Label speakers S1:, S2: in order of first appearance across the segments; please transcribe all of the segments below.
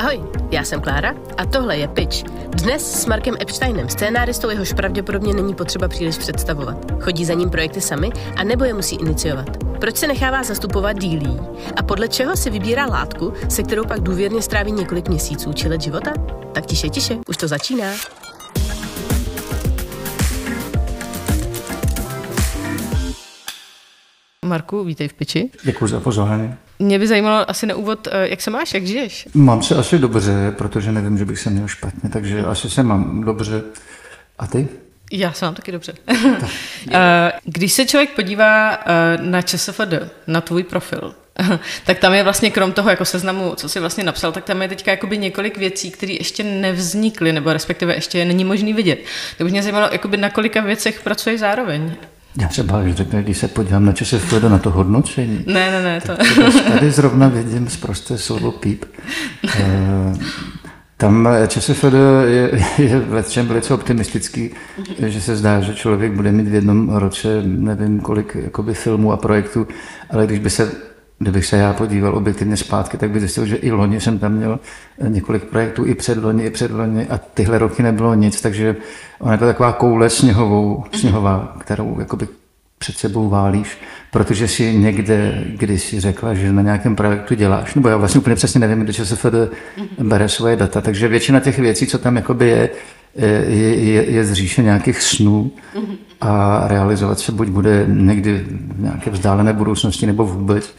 S1: Ahoj, já jsem Klára a tohle je Pitch. Dnes s Markem Epsteinem, scénáristou, jehož pravděpodobně není potřeba příliš představovat. Chodí za ním projekty sami a nebo je musí iniciovat. Proč se nechává zastupovat dílí a podle čeho si vybírá látku, se kterou pak důvěrně stráví několik měsíců či let života? Tak tiše, tiše, už to začíná. Marku, vítej v piči.
S2: Děkuji za pozvání.
S1: Mě by zajímalo asi na úvod, eh, jak se máš, jak žiješ?
S2: Mám se asi dobře, protože nevím, že bych se měl špatně, takže asi se mám dobře. A ty?
S1: Já se mám taky dobře. Eh, když se člověk podívá eh, na ČSFD, na tvůj profil, tak tam je vlastně krom toho jako seznamu, co jsi vlastně napsal, tak tam je teďka jakoby několik věcí, které ještě nevznikly, nebo respektive ještě je není možný vidět. To by mě zajímalo, jakoby na kolika věcech pracuješ zároveň.
S2: Já třeba, když řekne, když se podívám na ČSFD na to hodnocení.
S1: Ne, ne, ne. To...
S2: Tady zrovna vidím zprosté slovo píp. Eh, tam ČSFD je, je v čem velice optimistický, že se zdá, že člověk bude mít v jednom roce nevím kolik jakoby filmů a projektů, ale když by se Kdybych se já podíval objektivně zpátky, tak bych zjistil, že i loni jsem tam měl několik projektů, i před loni, i před loni a tyhle roky nebylo nic, takže ona je to taková koule sněhovou, sněhová, kterou jakoby před sebou válíš, protože si někde, když si řekla, že na nějakém projektu děláš, nebo já vlastně úplně přesně nevím, kde se FD bere svoje data, takže většina těch věcí, co tam jakoby je, je, je, je z říše nějakých snů a realizovat se buď bude někdy v nějaké vzdálené budoucnosti nebo vůbec.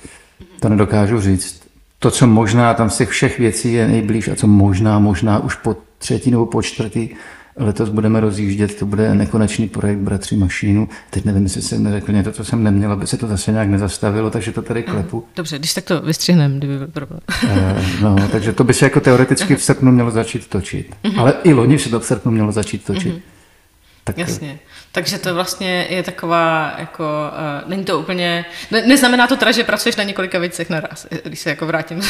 S2: To nedokážu říct. To, co možná tam z těch všech věcí je nejblíž a co možná, možná už po třetí nebo po čtvrtý letos budeme rozjíždět, to bude nekonečný projekt Bratří Mašínu. Teď nevím, jestli jsem neřekl něco, co jsem neměl, aby se to zase nějak nezastavilo, takže to tady klepu.
S1: Dobře, když tak to vystřihneme, kdyby byl problém.
S2: Eh, no, takže to by se jako teoreticky v srpnu mělo začít točit. Mhm. Ale i loni se to v srpnu mělo začít točit.
S1: Tak, Jasně. Takže to vlastně je taková, jako, uh, není to úplně, ne, neznamená to teda, že pracuješ na několika věcech naraz, když se jako vrátím.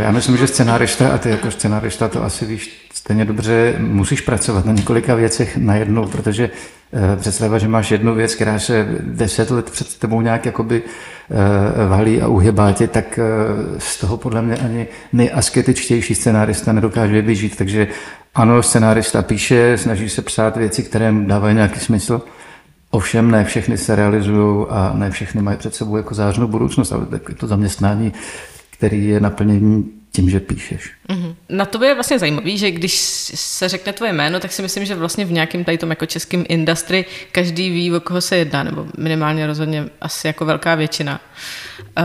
S2: Já myslím, že scenárista, a ty jako scenárista to asi víš stejně dobře, musíš pracovat na několika věcech najednou, protože uh, představa, že máš jednu věc, která se deset let před tebou nějak jakoby uh, valí a uhybá tě, tak uh, z toho podle mě ani nejasketičtější scenárista nedokáže vyžít, takže ano, scenárista píše, snaží se psát věci, které dávají nějaký smysl, ovšem ne všechny se realizují a ne všechny mají před sebou jako zářnou budoucnost, ale je to zaměstnání, který je naplnění tím, že píšeš.
S1: Mm-hmm. Na to je vlastně zajímavý, že když se řekne tvoje jméno, tak si myslím, že vlastně v nějakém tady tom jako českém industry každý ví, o koho se jedná, nebo minimálně rozhodně asi jako velká většina. Uh,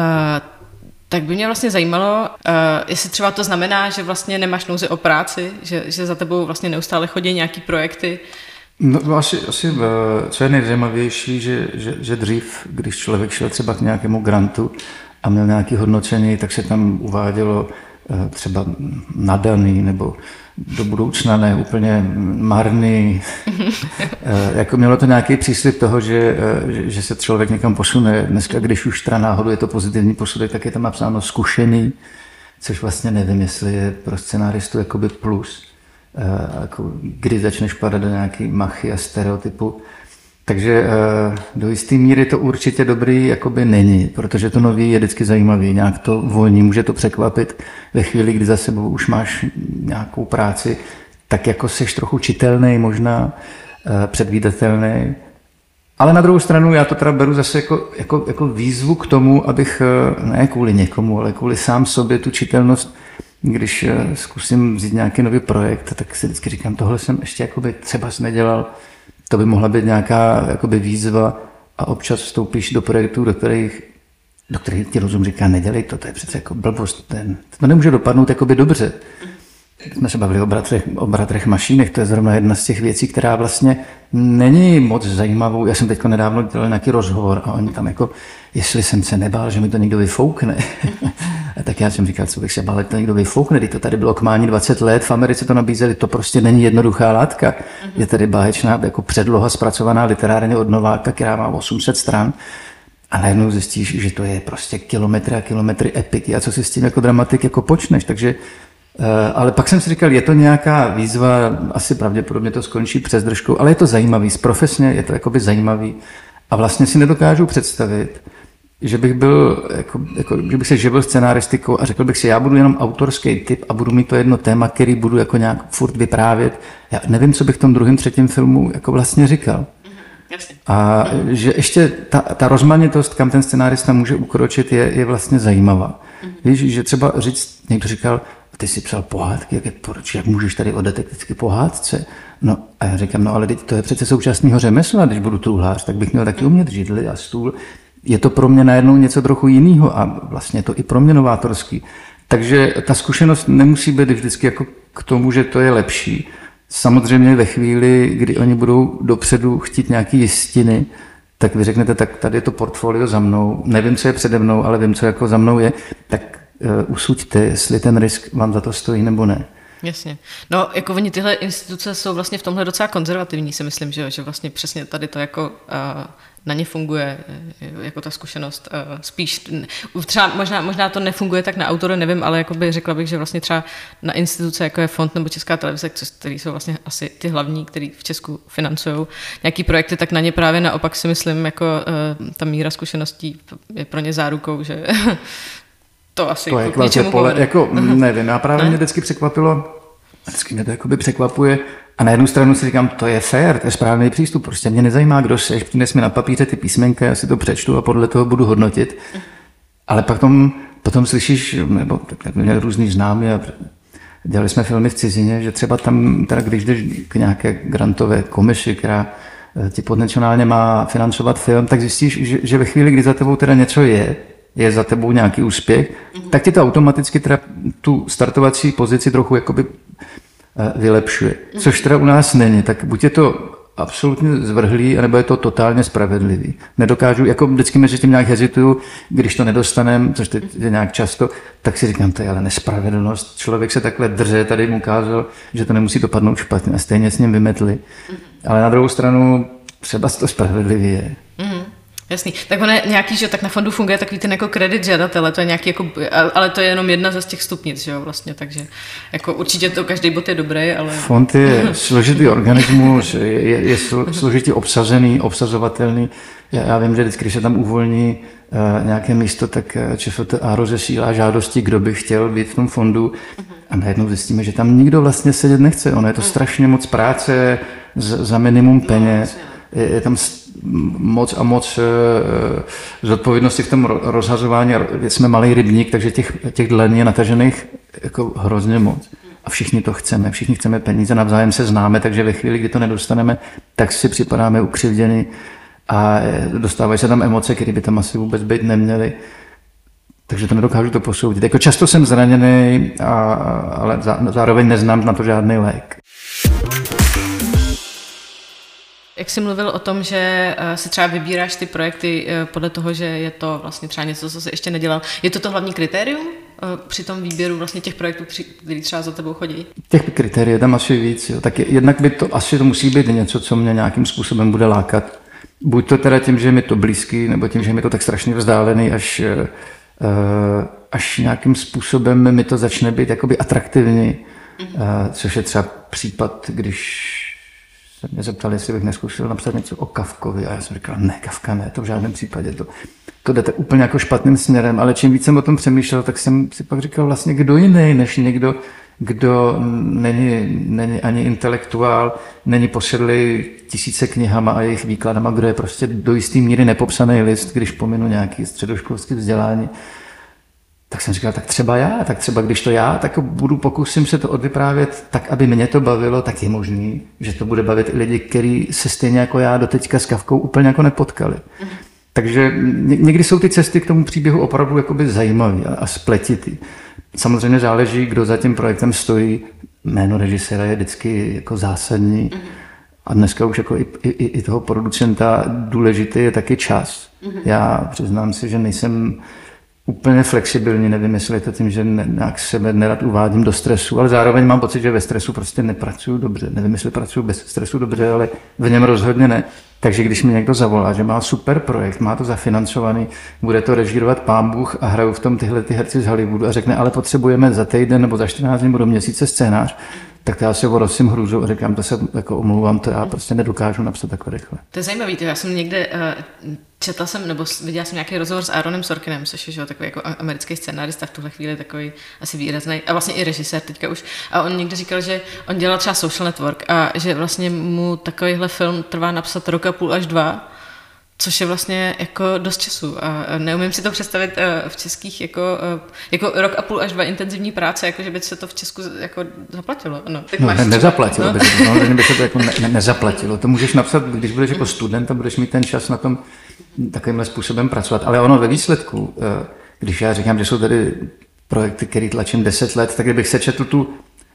S1: tak by mě vlastně zajímalo, uh, jestli třeba to znamená, že vlastně nemáš nouzi o práci, že, že za tebou vlastně neustále chodí nějaký projekty.
S2: No, no asi, asi eh, co je nejzajímavější, že, že, že dřív, když člověk šel třeba k nějakému grantu a měl nějaké hodnocení, tak se tam uvádělo třeba nadaný nebo do budoucna ne úplně marný. Eh, jako mělo to nějaký příslip toho, že, eh, že se člověk někam posune. Dneska, když už teda náhodou je to pozitivní posudek, tak je tam napsáno zkušený, což vlastně nevím, jestli je pro scenáristu jakoby plus. Eh, jako kdy začneš padat do nějaký machy a stereotypu. Takže eh, do jisté míry to určitě dobrý jakoby není, protože to nový je vždycky zajímavý, nějak to volní, může to překvapit. Ve chvíli, kdy za sebou už máš nějakou práci, tak jako seš trochu čitelný, možná eh, předvídatelný. Ale na druhou stranu já to teda beru zase jako, jako, jako výzvu k tomu, abych eh, ne kvůli někomu, ale kvůli sám sobě tu čitelnost, když zkusím vzít nějaký nový projekt, tak si vždycky říkám, tohle jsem ještě jakoby třeba nedělal, to by mohla být nějaká jakoby výzva a občas vstoupíš do projektů, do kterých, do kterých ti rozum říká, nedělej to, to je přece jako blbost, ten, to nemůže dopadnout jakoby dobře. Jsme se bavili o bratrech, o bratrech Mašínech, to je zrovna jedna z těch věcí, která vlastně není moc zajímavou. Já jsem teď nedávno dělal nějaký rozhovor a oni tam jako, jestli jsem se nebál, že mi to někdo vyfoukne. a tak já jsem říkal, co bych se bál, že to někdo vyfoukne, když to tady bylo k mání 20 let, v Americe to nabízeli, to prostě není jednoduchá látka. Mm-hmm. Je tady báječná jako předloha zpracovaná literárně od Nováka, která má 800 stran. A najednou zjistíš, že to je prostě kilometry a kilometry epiky a co si s tím jako dramatik jako počneš. Takže ale pak jsem si říkal, je to nějaká výzva, asi pravděpodobně to skončí přes držku, ale je to zajímavý, profesně je to jakoby zajímavý a vlastně si nedokážu představit, že bych byl, jako, jako, že bych se živil scenaristikou a řekl bych si, já budu jenom autorský typ a budu mít to jedno téma, který budu jako nějak furt vyprávět. Já nevím, co bych v tom druhém, třetím filmu jako vlastně říkal.
S1: Jasně.
S2: A že ještě ta, ta rozmanitost, kam ten scenárista může ukročit, je, je vlastně zajímavá. Mm-hmm. Víš, že třeba říct, někdo říkal, ty jsi psal pohádky, jak, proč, jak můžeš tady o detektivské pohádce? No a já říkám, no ale to je přece současného řemesla, když budu truhlář, tak bych měl taky umět židli a stůl. Je to pro mě najednou něco trochu jiného a vlastně to i pro mě novátorský. Takže ta zkušenost nemusí být vždycky jako k tomu, že to je lepší. Samozřejmě ve chvíli, kdy oni budou dopředu chtít nějaké jistiny, tak vy řeknete, tak tady je to portfolio za mnou, nevím, co je přede mnou, ale vím, co jako za mnou je, tak usuďte, jestli ten risk vám za to stojí nebo ne.
S1: Jasně. No, jako oni tyhle instituce jsou vlastně v tomhle docela konzervativní, si myslím, že, že vlastně přesně tady to jako uh, na ně funguje eh, jako ta zkušenost. Uh, spíš, třeba možná, možná to nefunguje tak na autory, nevím, ale jako by řekla bych, že vlastně třeba na instituce, jako je Fond nebo Česká televize, které jsou vlastně asi ty hlavní, které v Česku financují nějaký projekty, tak na ně právě naopak si myslím, jako uh, ta míra zkušeností je pro ně zárukou, že to asi
S2: to
S1: jako je k pole,
S2: jako, nevím, já právě ne? mě vždycky překvapilo, vždycky mě to jakoby překvapuje, a na jednu stranu si říkám, to je fér, to je správný přístup, prostě mě nezajímá, kdo seš, přines mi na papíře ty písmenka, já si to přečtu a podle toho budu hodnotit. Ale pak tom, potom slyšíš, nebo tak měli různý známí a dělali jsme filmy v cizině, že třeba tam, teda když jdeš k nějaké grantové komisi, která eh, ti potenciálně má financovat film, tak zjistíš, že, že ve chvíli, kdy za tebou teda něco je, je za tebou nějaký úspěch, mm-hmm. tak ti to automaticky teda tu startovací pozici trochu jakoby eh, vylepšuje. Což teda u nás není. Tak buď je to absolutně zvrhlý, nebo je to totálně spravedlivý. Nedokážu, jako vždycky mezi tím nějak hezituju, když to nedostanem, což teď je nějak často, tak si říkám, to je ale nespravedlnost. Člověk se takhle drže, tady mu ukázal, že to nemusí dopadnout špatně a stejně s ním vymetli. Ale na druhou stranu třeba to spravedlivý je. Mm-hmm.
S1: Jasný. Tak ono nějaký, že tak na fondu funguje takový ten jako kredit žadatele, to je nějaký jako, ale to je jenom jedna z těch stupnic, že jo, vlastně, takže jako určitě to každý bod je dobrý, ale...
S2: Fond je složitý organismus, je, je složitě obsazený, obsazovatelný. Já, já vím, že vždycky, když se tam uvolní uh, nějaké místo, tak eh, ČFT a rozesílá žádosti, kdo by chtěl být v tom fondu a najednou zjistíme, že tam nikdo vlastně sedět nechce. Ono je to strašně moc práce za minimum peněz. Je, je tam moc a moc eh, zodpovědnosti v tom rozhazování. Jsme malý rybník, takže těch, těch dlen je natažených jako hrozně moc. A všichni to chceme, všichni chceme peníze, navzájem se známe, takže ve chvíli, kdy to nedostaneme, tak si připadáme ukřivděni a eh, dostávají se tam emoce, které by tam asi vůbec být neměly. Takže to nedokážu to posoudit. Jako často jsem zraněný, a, ale zároveň neznám na to žádný lék.
S1: Jak jsi mluvil o tom, že eh, si třeba vybíráš ty projekty eh, podle toho, že je to vlastně třeba něco, co jsi ještě nedělal. Je to to hlavní kritérium eh, při tom výběru vlastně těch projektů, který třeba za tebou chodí?
S2: Těch kritérií je tam asi víc. Jo. Tak jednak by to, asi to musí být něco, co mě nějakým způsobem bude lákat. Buď to teda tím, že je mi to blízký, nebo tím, že je mi to tak strašně vzdálený, až, až nějakým způsobem mi to začne být jakoby atraktivní. Mm-hmm. Což je třeba případ, když se mě zeptali, jestli bych neskusil napsat něco o Kavkovi a já jsem říkal, ne, Kavka ne, to v žádném případě, to, to jdete úplně jako špatným směrem, ale čím víc jsem o tom přemýšlel, tak jsem si pak říkal vlastně, kdo jiný, než někdo, kdo není, není ani intelektuál, není posedlý tisíce knihama a jejich výkladama, kdo je prostě do jisté míry nepopsaný list, když pominu nějaký středoškolský vzdělání, tak jsem říkal, tak třeba já, tak třeba když to já, tak budu, pokusím se to odvyprávět tak, aby mě to bavilo, tak je možný, že to bude bavit i lidi, kteří se stejně jako já do teďka s kavkou úplně jako nepotkali. Takže někdy jsou ty cesty k tomu příběhu opravdu jakoby zajímavé a, spletitý. Samozřejmě záleží, kdo za tím projektem stojí. Jméno režiséra je vždycky jako zásadní. A dneska už jako i, i, i toho producenta důležitý je taky čas. Mm. Já přiznám si, že nejsem úplně flexibilní, nevím, jestli je to tím, že ne, nějak sebe nerad uvádím do stresu, ale zároveň mám pocit, že ve stresu prostě nepracuju dobře. Nevím, jestli pracuju bez stresu dobře, ale v něm rozhodně ne. Takže když mi někdo zavolá, že má super projekt, má to zafinancovaný, bude to režírovat pán Bůh a hrajou v tom tyhle ty herci z Hollywoodu a řekne, ale potřebujeme za týden nebo za 14 dní nebo do měsíce scénář, tak to já si nosím hrůzu a říkám, to se jako omlouvám, to já prostě nedokážu napsat takhle rychle.
S1: To je zajímavé, já jsem někde uh, četla jsem, nebo viděla jsem nějaký rozhovor s Aaronem Sorkinem, což je že, takový jako americký scénárista v tuhle chvíli takový asi výrazný, a vlastně i režisér teďka už. A on někde říkal, že on dělal třeba social network a že vlastně mu takovýhle film trvá napsat rok a půl až dva, což je vlastně jako dost času a neumím si to představit eh, v českých jako, eh, jako rok a půl až dva intenzivní práce, jako že by se to v Česku jako zaplatilo. No, tak
S2: no,
S1: máš
S2: ne, nezaplatilo no. by se to, no, by se to jako ne, ne, nezaplatilo. To můžeš napsat, když budeš jako student a budeš mít ten čas na tom takovýmhle způsobem pracovat. Ale ono ve výsledku, eh, když já říkám, že jsou tady projekty, které tlačím 10 let, tak kdybych sečetl tu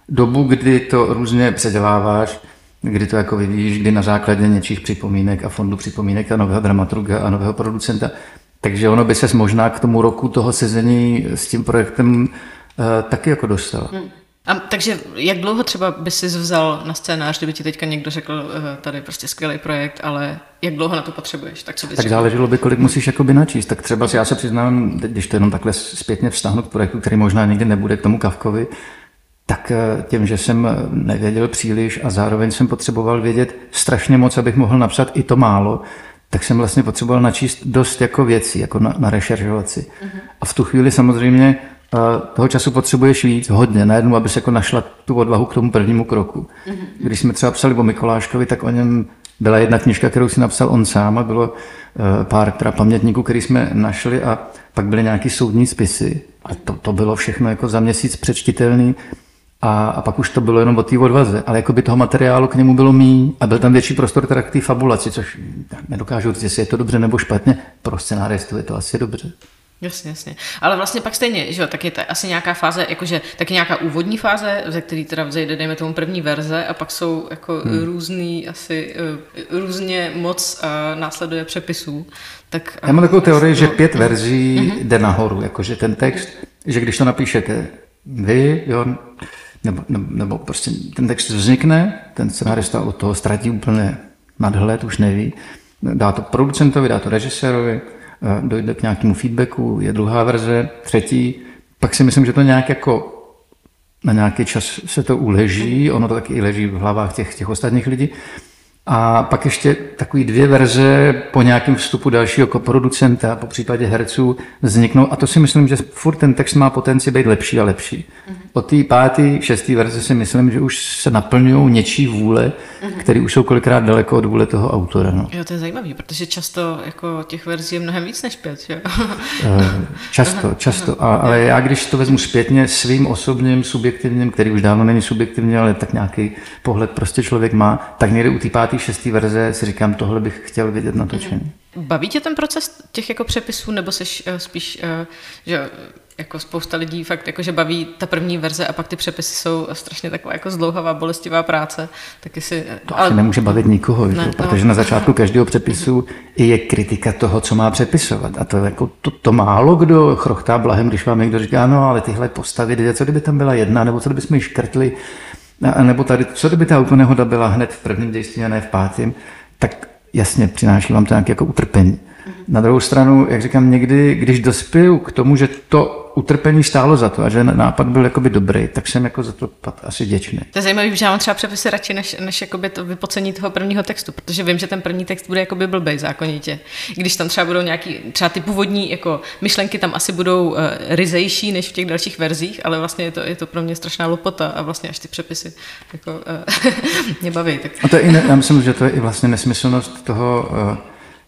S2: dobu, kdy to různě předěláváš, kdy to jako vyvíjíš, kdy na základě něčích připomínek a fondu připomínek a nového dramaturga a nového producenta. Takže ono by se možná k tomu roku toho sezení s tím projektem uh, taky jako dostal. Hmm.
S1: A, takže jak dlouho třeba by si vzal na scénář, kdyby ti teďka někdo řekl, uh, tady prostě skvělý projekt, ale jak dlouho na to potřebuješ? Tak, co bys
S2: tak záleželo by, kolik musíš jakoby načíst. Tak třeba já se přiznám, když to jenom takhle zpětně vztahnu k projektu, který možná nikdy nebude k tomu Kavkovi, tak eh, tím, že jsem nevěděl příliš a zároveň jsem potřeboval vědět strašně moc, abych mohl napsat i to málo, tak jsem vlastně potřeboval načíst dost jako věcí, jako na, na rešeržovat si. Uh-huh. A v tu chvíli samozřejmě uh, toho času potřebuješ víc, hodně, najednou, aby se jako našla tu odvahu k tomu prvnímu kroku. Uh-huh. Když jsme třeba psali o Mikoláškovi, tak o něm byla jedna knižka, kterou si napsal on sám a bylo pár teda pamětníků, který jsme našli a pak byly nějaký soudní spisy. A to, to bylo všechno jako za měsíc přečtitelný a, a pak už to bylo jenom o té odvaze, ale jako by toho materiálu k němu bylo míň a byl tam větší prostor teda k té fabulaci, což nedokážu říct, jestli je to dobře nebo špatně, pro scenáristu je to asi dobře.
S1: Jasně, jasně. Ale vlastně pak stejně, že jo, tak je to asi nějaká fáze, jakože taky nějaká úvodní fáze, ze který teda vzejde, dejme tomu první verze a pak jsou jako hmm. různý, asi eh, různě moc a následuje přepisů. Tak,
S2: Já mám takovou teorii, že pět verzí mm-hmm. jde nahoru, jakože ten text, že když to napíšete vy, jo, nebo, nebo, nebo prostě ten text vznikne, ten scenárista od toho ztratí úplně nadhled, už neví, dá to producentovi, dá to režisérovi, eh, dojde k nějakému feedbacku, je druhá verze, třetí, pak si myslím, že to nějak jako na nějaký čas se to uleží, ono to taky i leží v hlavách těch, těch ostatních lidí, a pak ještě takový dvě verze po nějakém vstupu dalšího producenta, po případě herců vzniknou. A to si myslím, že furt ten text má potenci být lepší a lepší. Mm-hmm. Od té páté, šesté verze si myslím, že už se naplňují něčí vůle, mm-hmm. které už jsou kolikrát daleko od vůle toho autora. No.
S1: Jo, to je zajímavé, protože často jako těch verzí je mnohem víc než pět, jo?
S2: Eh, často, často. A, ale já, když to vezmu zpětně svým osobním, subjektivním, který už dávno není subjektivní, ale tak nějaký pohled prostě člověk má, tak někdy u té páté šestý verze si říkám, tohle bych chtěl vidět natočený.
S1: Baví tě ten proces těch jako přepisů, nebo jsi uh, spíš, uh, že jako spousta lidí fakt jako, že baví ta první verze a pak ty přepisy jsou strašně taková jako zdlouhavá, bolestivá práce. Tak jestli,
S2: to ale... asi nemůže bavit nikoho, ne, že? protože no. na začátku každého přepisu je kritika toho, co má přepisovat. A to, jako, to, to málo kdo chrochtá blahem, když vám někdo říká, no ale tyhle postavy, co kdyby tam byla jedna, nebo co kdyby jsme ji škrtli, a nebo tady, co kdyby ta úplného byla hned v prvním dějství a ne v pátém, tak jasně přináší vám to nějaké jako utrpení. Na druhou stranu, jak říkám, někdy, když dospěju k tomu, že to utrpení stálo za to a že nápad byl jakoby dobrý, tak jsem jako za to asi děčný.
S1: To je zajímavé, že já mám třeba přepisy radši, než, než jakoby to vypocení toho prvního textu, protože vím, že ten první text bude jakoby blbej zákonitě. Když tam třeba budou nějaký, třeba ty původní jako myšlenky tam asi budou uh, ryzejší než v těch dalších verzích, ale vlastně je to, je to pro mě strašná lopota a vlastně až ty přepisy jako, uh, mě baví. Tak...
S2: A to je i, ne, já myslím, že to je i vlastně nesmyslnost toho, uh,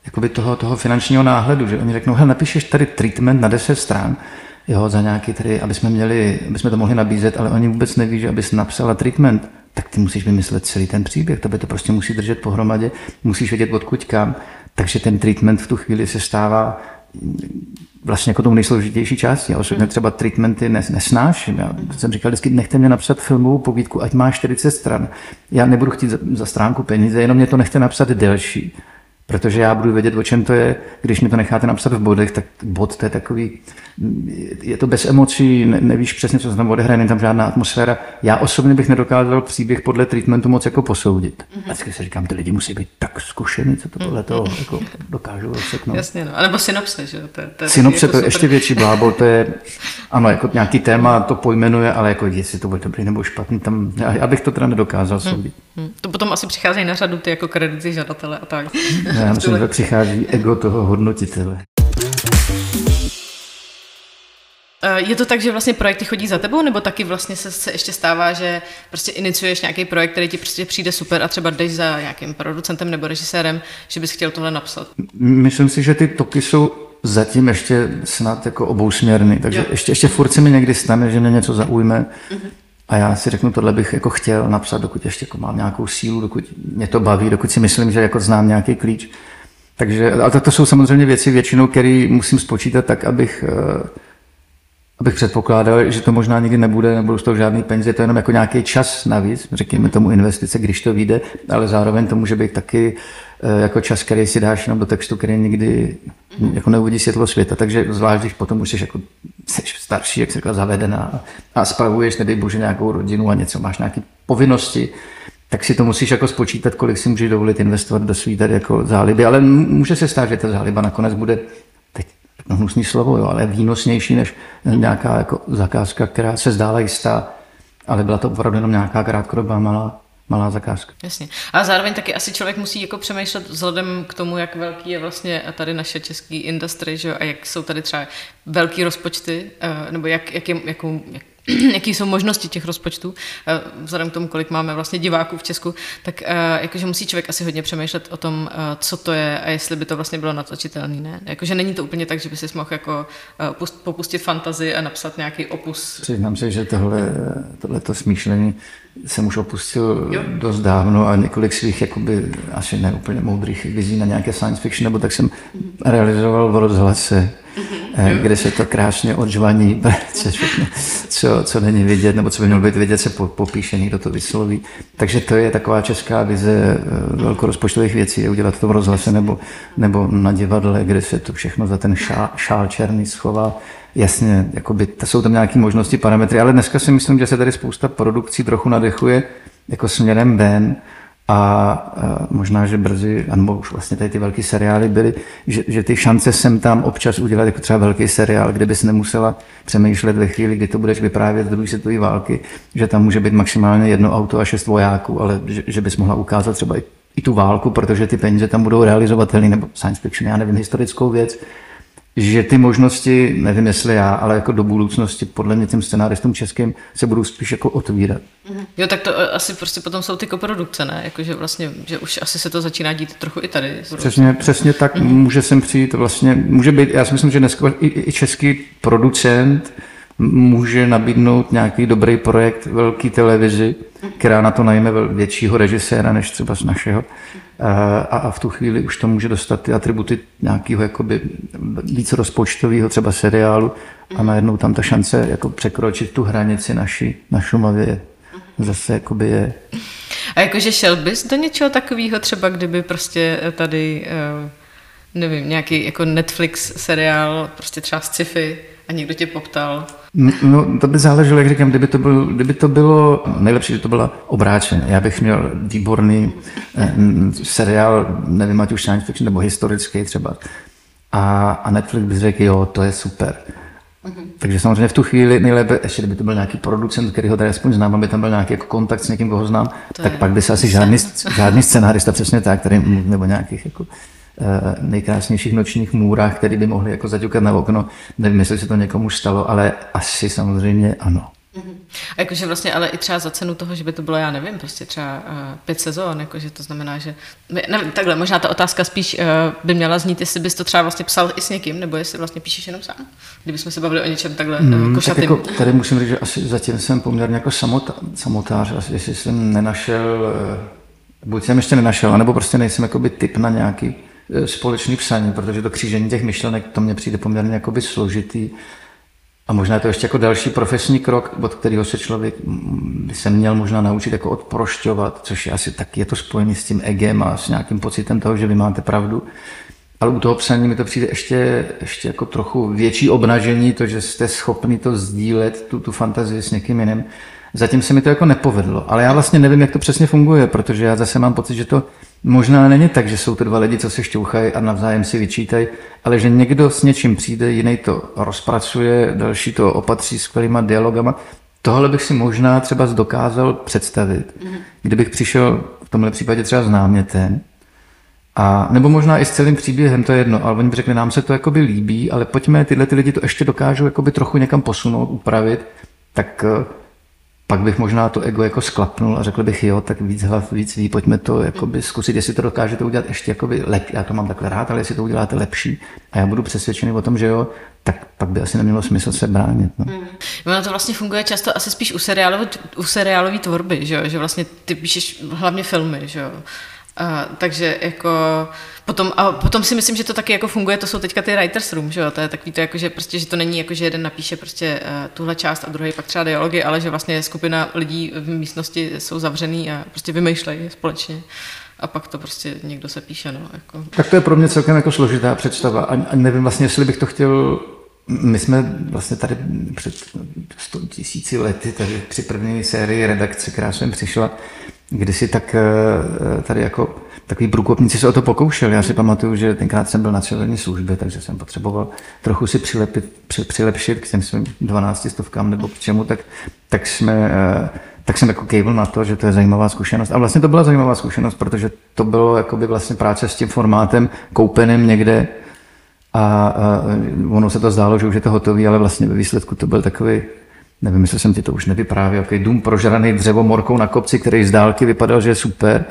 S2: jakoby toho, toho finančního náhledu, že oni řeknou, hele, napíšeš tady treatment na 10 stran, jo, za nějaký tady, aby jsme měli, aby jsme to mohli nabízet, ale oni vůbec neví, že abys napsala treatment, tak ty musíš vymyslet celý ten příběh, tebe to prostě musí držet pohromadě, musíš vědět odkud kam, takže ten treatment v tu chvíli se stává vlastně jako tou nejsložitější částí. Já osobně třeba treatmenty nesnáším. Já jsem říkal vždycky, nechte mě napsat filmovou povídku, ať má 40 stran. Já nebudu chtít za, za stránku peníze, jenom mě to nechte napsat delší Protože já budu vědět, o čem to je, když mi to necháte napsat v bodech, tak bod to je takový, je to bez emocí, ne, nevíš přesně, co se tam odehraje, není tam žádná atmosféra. Já osobně bych nedokázal příběh podle treatmentu moc jako posoudit. Mm-hmm. A vždycky si říkám, ty lidi musí být tak zkušený, co to podle toho mm-hmm. jako dokážou rozseknout.
S1: Jasně, no. A nebo synopse, že jo? To,
S2: to synopse jako to je ještě větší blábol, to je, ano, jako nějaký téma to pojmenuje, ale jako jestli to bude dobrý nebo špatný, tam, já, já bych to teda nedokázal mm-hmm. soudit.
S1: Mm-hmm. To potom asi přicházejí na řadu ty jako kredity žadatele a tak.
S2: Já myslím, že přichází ego toho hodnotitele.
S1: Eh, je to tak, že vlastně projekty chodí za tebou, nebo taky vlastně se, se ještě stává, že prostě iniciuješ nějaký projekt, který ti prostě přijde super a třeba jdeš za nějakým producentem nebo režisérem, že bys chtěl tohle napsat?
S2: Myslím si, že ty toky jsou zatím ještě snad jako obousměrný, takže jo. ještě, ještě furt se mi někdy stane, že mě něco zaujme mm-hmm. A já si řeknu, tohle bych jako chtěl napsat, dokud ještě jako mám nějakou sílu, dokud mě to baví, dokud si myslím, že jako znám nějaký klíč. Takže, ale to, to jsou samozřejmě věci většinou, které musím spočítat tak, abych, eh, abych předpokládal, že to možná nikdy nebude, nebudou z toho žádný peníze, to je jenom jako nějaký čas navíc, řekněme tomu investice, když to vyjde, ale zároveň to může být taky jako čas, který si dáš jenom do textu, který nikdy jako neuvidí světlo světa. Takže zvlášť, když potom už jsi, jako, jsi starší, jak se řekla, zavedená a spravuješ, nedej bože, nějakou rodinu a něco, máš nějaké povinnosti, tak si to musíš jako spočítat, kolik si můžeš dovolit investovat do svý tady jako záliby, ale může se stát, že ta záliba nakonec bude, teď no hnusný slovo, jo, ale výnosnější než nějaká jako zakázka, která se zdála jistá, ale byla to opravdu jenom nějaká krátkodobá malá, malá zakázka.
S1: Jasně. A zároveň taky asi člověk musí jako přemýšlet vzhledem k tomu, jak velký je vlastně tady naše český industry, že? a jak jsou tady třeba velký rozpočty, eh, nebo jak, jak, je, jakou, jak jaký jsou možnosti těch rozpočtů, eh, vzhledem k tomu, kolik máme vlastně diváků v Česku, tak eh, jakože musí člověk asi hodně přemýšlet o tom, co to je a jestli by to vlastně bylo natočitelné. Ne? Jakože není to úplně tak, že by si mohl jako popustit fantazii a napsat nějaký opus.
S2: Přiznám se, že tohle, tohleto smýšlení jsem už opustil jo. dost dávno a několik svých jakoby, asi neúplně moudrých vizí na nějaké science fiction, nebo tak jsem mm-hmm. realizoval v rozhlase mm-hmm. kde se to krásně odžvaní, co, všechno, co, co není vidět, nebo co by mělo být vidět, se popíše, někdo to vysloví. Takže to je taková česká vize eh, velkorozpočtových věcí, udělat to v rozhlase nebo, nebo na divadle, kde se to všechno za ten šál, šál černý schová. Jasně, jakoby, to jsou tam nějaké možnosti, parametry, ale dneska si myslím, že se tady spousta produkcí trochu nadechuje jako směrem ven, a možná, že brzy, nebo už vlastně tady ty velké seriály byly, že, že ty šance sem tam občas udělat jako třeba velký seriál, kde bys nemusela přemýšlet ve chvíli, kdy to budeš vyprávět z druhé světové války, že tam může být maximálně jedno auto a šest vojáků, ale že, že bys mohla ukázat třeba i, i tu válku, protože ty peníze tam budou realizovatelné, nebo science fiction, já nevím, historickou věc, že ty možnosti, nevím jestli já, ale jako do budoucnosti podle mě těm scenáristům českým se budou spíš jako otvírat.
S1: Mhm. Jo, tak to eh, asi prostě potom jsou ty koprodukce, ne? Jakože vlastně, že už asi se to začíná dít trochu i tady.
S2: Přesně, přesně tak mm-hmm. může sem přijít vlastně, může být, já si myslím, že dneska i, i český producent může nabídnout nějaký dobrý projekt velký televizi, která na to najme většího režiséra než třeba z našeho a, a v tu chvíli už to může dostat ty atributy nějakého jakoby víc rozpočtového třeba seriálu a najednou tam ta šance jako překročit tu hranici naší, na Šumavě zase jakoby je.
S1: A jakože šel bys do něčeho takového třeba, kdyby prostě tady, eh, nevím, nějaký jako Netflix seriál, prostě třeba sci-fi a někdo tě poptal?
S2: No, to by záleželo, jak říkám, kdyby to, bylo, kdyby to bylo nejlepší, že to byla obráčené. Já bych měl výborný eh, seriál, nevím, ať už science fiction nebo historický třeba. A, a Netflix by řekl, jo, to je super. Mm-hmm. Takže samozřejmě v tu chvíli nejlépe, ještě kdyby to byl nějaký producent, který ho tady aspoň znám, aby tam byl nějaký jako kontakt s někým, koho znám, to tak pak by se asi žádný, žádný scenárista přesně tak, který, nebo nějakých jako nejkrásnějších nočních můrách, které by mohly jako zaťukat na okno. Nevím, jestli se to někomu stalo, ale asi samozřejmě ano.
S1: Mhm. A jakože vlastně ale i třeba za cenu toho, že by to bylo, já nevím, prostě třeba uh, pět sezón, jakože to znamená, že, nevím, takhle, možná ta otázka spíš uh, by měla znít, jestli bys to třeba vlastně psal i s někým, nebo jestli vlastně píšeš jenom sám, kdybychom se bavili o něčem takhle mm, košatým.
S2: Tak jako, tady musím říct, že asi zatím jsem poměrně jako samota, samotář, asi jestli jsem nenašel, buď jsem ještě nenašel, anebo prostě nejsem jakoby typ na nějaký společný psaní, protože to křížení těch myšlenek, to mně přijde poměrně jakoby složitý. a možná je to ještě jako další profesní krok, od kterého se člověk by se měl možná naučit jako odprošťovat, což je asi tak je to spojené s tím egem a s nějakým pocitem toho, že vy máte pravdu. Ale u toho psaní mi to přijde ještě, ještě jako trochu větší obnažení, to, že jste schopni to sdílet, tu, tu fantazii s někým jiným. Zatím se mi to jako nepovedlo, ale já vlastně nevím, jak to přesně funguje, protože já zase mám pocit, že to možná není tak, že jsou to dva lidi, co se šťouchají a navzájem si vyčítají, ale že někdo s něčím přijde, jiný to rozpracuje, další to opatří skvělýma dialogama. Tohle bych si možná třeba dokázal představit, mhm. kdybych přišel v tomhle případě třeba s námětem, a, nebo možná i s celým příběhem, to je jedno, ale oni řekli, nám se to jakoby líbí, ale pojďme, tyhle ty lidi to ještě dokážou jakoby trochu někam posunout, upravit, tak eh, pak bych možná to ego jako sklapnul a řekl bych, jo, tak víc hlav, víc ví, pojďme to jakoby zkusit, jestli to dokážete udělat ještě jakoby lepší. Já to mám takhle rád, ale jestli to uděláte lepší a já budu přesvědčený o tom, že jo, tak pak by asi nemělo smysl se bránit. No. Mm.
S1: Ono to vlastně funguje často asi spíš u seriálové, u seriálové tvorby, že, jo? že vlastně ty píšeš hlavně filmy, že jo? A, takže jako potom, a potom si myslím, že to taky jako funguje, to jsou teďka ty writers room, že jo, to je takový to jako, že prostě, že to není jako, že jeden napíše prostě uh, tuhle část a druhý pak třeba dialogy, ale že vlastně skupina lidí v místnosti jsou zavřený a prostě vymýšlejí společně a pak to prostě někdo se píše, no. Jako.
S2: Tak to je pro mě celkem jako složitá představa a, a nevím vlastně, jestli bych to chtěl my jsme vlastně tady před 100 tisíci lety, tady při první sérii redakce, která jsem přišla, kdysi tak eh, tady jako takový průkopníci se o to pokoušeli. Já si pamatuju, že tenkrát jsem byl na civilní službě, takže jsem potřeboval trochu si přilepit, při, přilepšit k těm svým 12 stovkám nebo k čemu, tak, tak jsme eh, tak jsem jako kejvil na to, že to je zajímavá zkušenost. A vlastně to byla zajímavá zkušenost, protože to bylo jakoby vlastně práce s tím formátem koupeným někde a, a ono se to zdálo, že už je to hotový, ale vlastně ve výsledku to byl takový nevím, jestli jsem ti to už nevyprávěl, jaký dům prožraný dřevomorkou na kopci, který z dálky vypadal, že je super.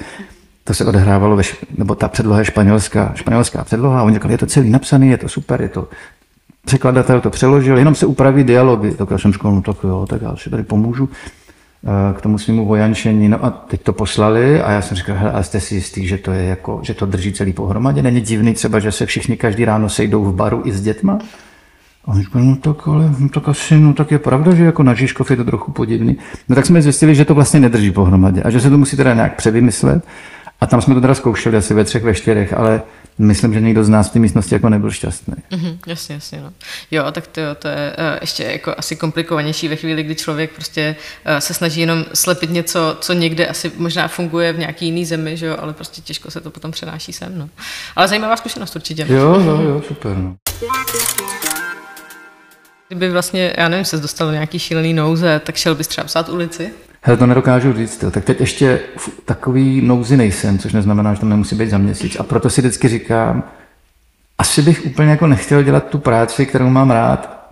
S2: To se odehrávalo, ve, nebo ta předloha je španělská, španělská předloha. A oni říkali, je to celý napsaný, je to super, je to překladatel to přeložil, jenom se upraví dialogy. Tak já jsem říkal, no tak jo, tak já si tady pomůžu eh, k tomu svýmu vojančení. No a teď to poslali a já jsem říkal, hele, a jste si jistý, že to je jako, že to drží celý pohromadě? Není divný třeba, že se všichni každý ráno sejdou v baru i s dětma? A on říkal, no tak ale, no tak asi, no tak je pravda, že jako na Žižkov je to trochu podivný. No tak jsme zjistili, že to vlastně nedrží pohromadě a že se to musí teda nějak převymyslet. A tam jsme to teda zkoušeli asi ve třech, ve čtyřech, ale myslím, že někdo z nás v té místnosti jako nebyl šťastný.
S1: Mm-hmm, jasně, jasně. No. Jo, tak to, to je uh, ještě jako asi komplikovanější ve chvíli, kdy člověk prostě uh, se snaží jenom slepit něco, co někde asi možná funguje v nějaký jiný zemi, že jo, ale prostě těžko se to potom přenáší sem. No. Ale zajímavá zkušenost určitě.
S2: Jo, jo, jo, super. No.
S1: Kdyby vlastně, já nevím, se dostal do nějaký šílený nouze, tak šel bys třeba psát ulici?
S2: Hele, to nedokážu říct. Tak teď ještě v takový nouzi nejsem, což neznamená, že tam nemusí být za měsíc. A proto si vždycky říkám, asi bych úplně jako nechtěl dělat tu práci, kterou mám rád,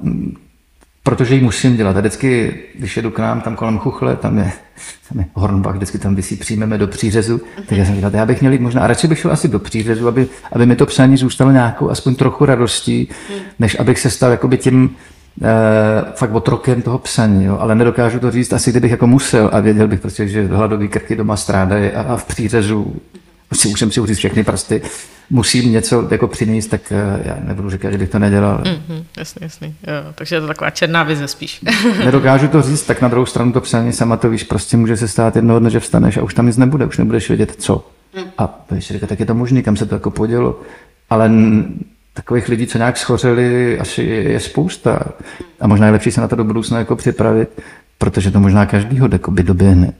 S2: protože ji musím dělat. A vždycky, když jedu k nám, tam kolem Chuchle, tam je, tam je Hornbach, vždycky tam si přijmeme do přířezu, tak já jsem říkal, já bych měl jít možná, a radši bych šel asi do přířezu, aby, aby mi to psaní zůstalo nějakou aspoň trochu radostí, než abych se stal jakoby tím Uh, fakt otrokem toho psaní, jo, ale nedokážu to říct, asi kdybych jako musel a věděl bych prostě, že hladový krky doma strádají a, a v přířezu si musím si uříct všechny prsty, musím něco jako přinést, tak uh, já nebudu říkat, že bych to nedělal.
S1: Mm-hmm, jasný, jasný. Jo, takže je to taková černá vize spíš.
S2: Nedokážu to říct, tak na druhou stranu to psaní sama to víš, prostě může se stát jednoho dne, že vstaneš a už tam nic nebude, už nebudeš vědět co. Mm. A když říkat, tak je to možný, kam se to jako podělo. Ale takových lidí, co nějak schořeli, asi je, spousta. A možná je lepší se na to do budoucna jako připravit, protože to možná každýho by doběhne.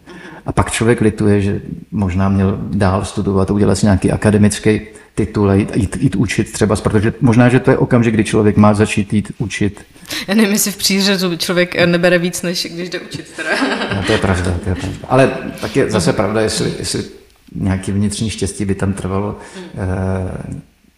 S2: A pak člověk lituje, že možná měl dál studovat, udělat si nějaký akademický titul a jít, jít, jít učit třeba, protože možná, že to je okamžik, kdy člověk má začít jít učit.
S1: Já nevím, jestli v přířezu člověk nebere víc, než když jde učit. Teda.
S2: No, to je pravda, to je pravda. Ale tak je zase pravda, jestli, jestli nějaký vnitřní štěstí by tam trvalo, eh,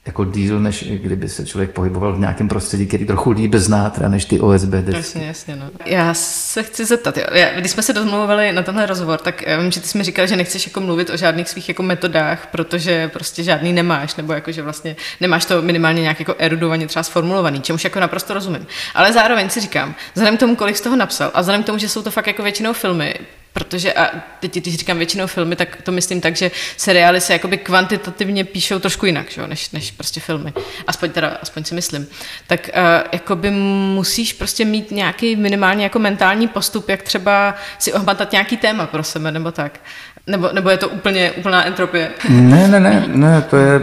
S2: jako díl, než kdyby se člověk pohyboval v nějakém prostředí, který trochu líp zná, teda než ty OSB desky.
S1: Jasně, jasně. No. Já se chci zeptat, jo. Já, když jsme se domluvili na tenhle rozhovor, tak já vím, že ty jsi mi říkal, že nechceš jako mluvit o žádných svých jako metodách, protože prostě žádný nemáš, nebo jako, že vlastně nemáš to minimálně nějak jako erudovaně třeba sformulovaný, čemuž jako naprosto rozumím. Ale zároveň si říkám, vzhledem k tomu, kolik z toho napsal, a vzhledem k tomu, že jsou to fakt jako většinou filmy, Protože a teď, když říkám většinou filmy, tak to myslím tak, že seriály se jakoby kvantitativně píšou trošku jinak, že? Než, než prostě filmy. Aspoň teda, aspoň si myslím. Tak uh, jakoby musíš prostě mít nějaký minimálně jako mentální postup, jak třeba si ohmatat nějaký téma pro sebe, nebo tak. Nebo, nebo je to úplně úplná entropie?
S2: Ne, ne, ne, ne, to je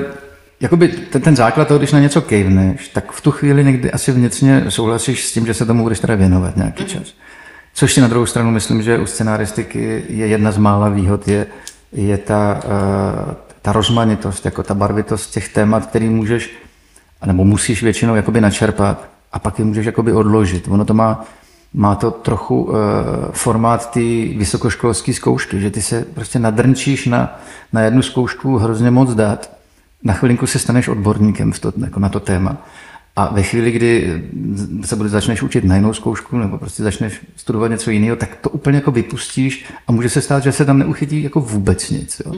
S2: Jakoby ten, ten základ toho, když na něco kejvneš, tak v tu chvíli někdy asi vnitřně souhlasíš s tím, že se tomu budeš teda věnovat nějaký mm-hmm. Což si na druhou stranu myslím, že u scenaristiky je jedna z mála výhod, je, je ta, uh, ta rozmanitost, jako ta barvitost těch témat, který můžeš, nebo musíš většinou jakoby načerpat a pak je můžeš jakoby odložit. Ono to má, má to trochu uh, formát té vysokoškolské zkoušky, že ty se prostě nadrnčíš na, na jednu zkoušku hrozně moc dát na chvilinku se staneš odborníkem v to, jako na to téma. A ve chvíli, kdy se bude, začneš učit na jinou zkoušku nebo prostě začneš studovat něco jiného, tak to úplně jako vypustíš a může se stát, že se tam neuchytí jako vůbec nic. Jo.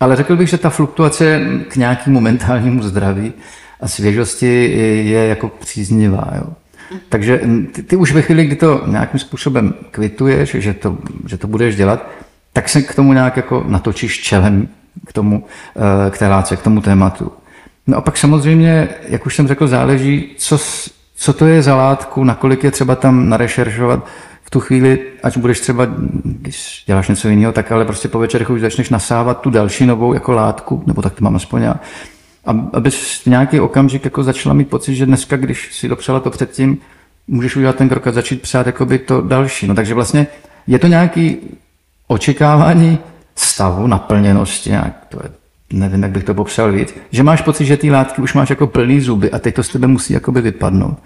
S2: Ale řekl bych, že ta fluktuace k nějakému mentálnímu zdraví a svěžosti je jako příznivá. Jo. Takže ty, ty už ve chvíli, kdy to nějakým způsobem kvituješ, že to, že to budeš dělat, tak se k tomu nějak jako natočíš čelem k, tomu, eh, k té láce, k tomu tématu. No a pak samozřejmě, jak už jsem řekl, záleží, co, co to je za látku, nakolik je třeba tam narešeršovat v tu chvíli, ať budeš třeba, když děláš něco jiného, tak ale prostě po večerech už začneš nasávat tu další novou jako látku, nebo tak to mám aspoň já, aby v nějaký okamžik jako začala mít pocit, že dneska, když si dopřela to předtím, můžeš udělat ten krok a začít psát jakoby to další. No takže vlastně je to nějaký očekávání stavu naplněnosti, nějak, to je, nevím, jak bych to popsal víc, že máš pocit, že ty látky už máš jako plný zuby a teď to z tebe musí jakoby vypadnout.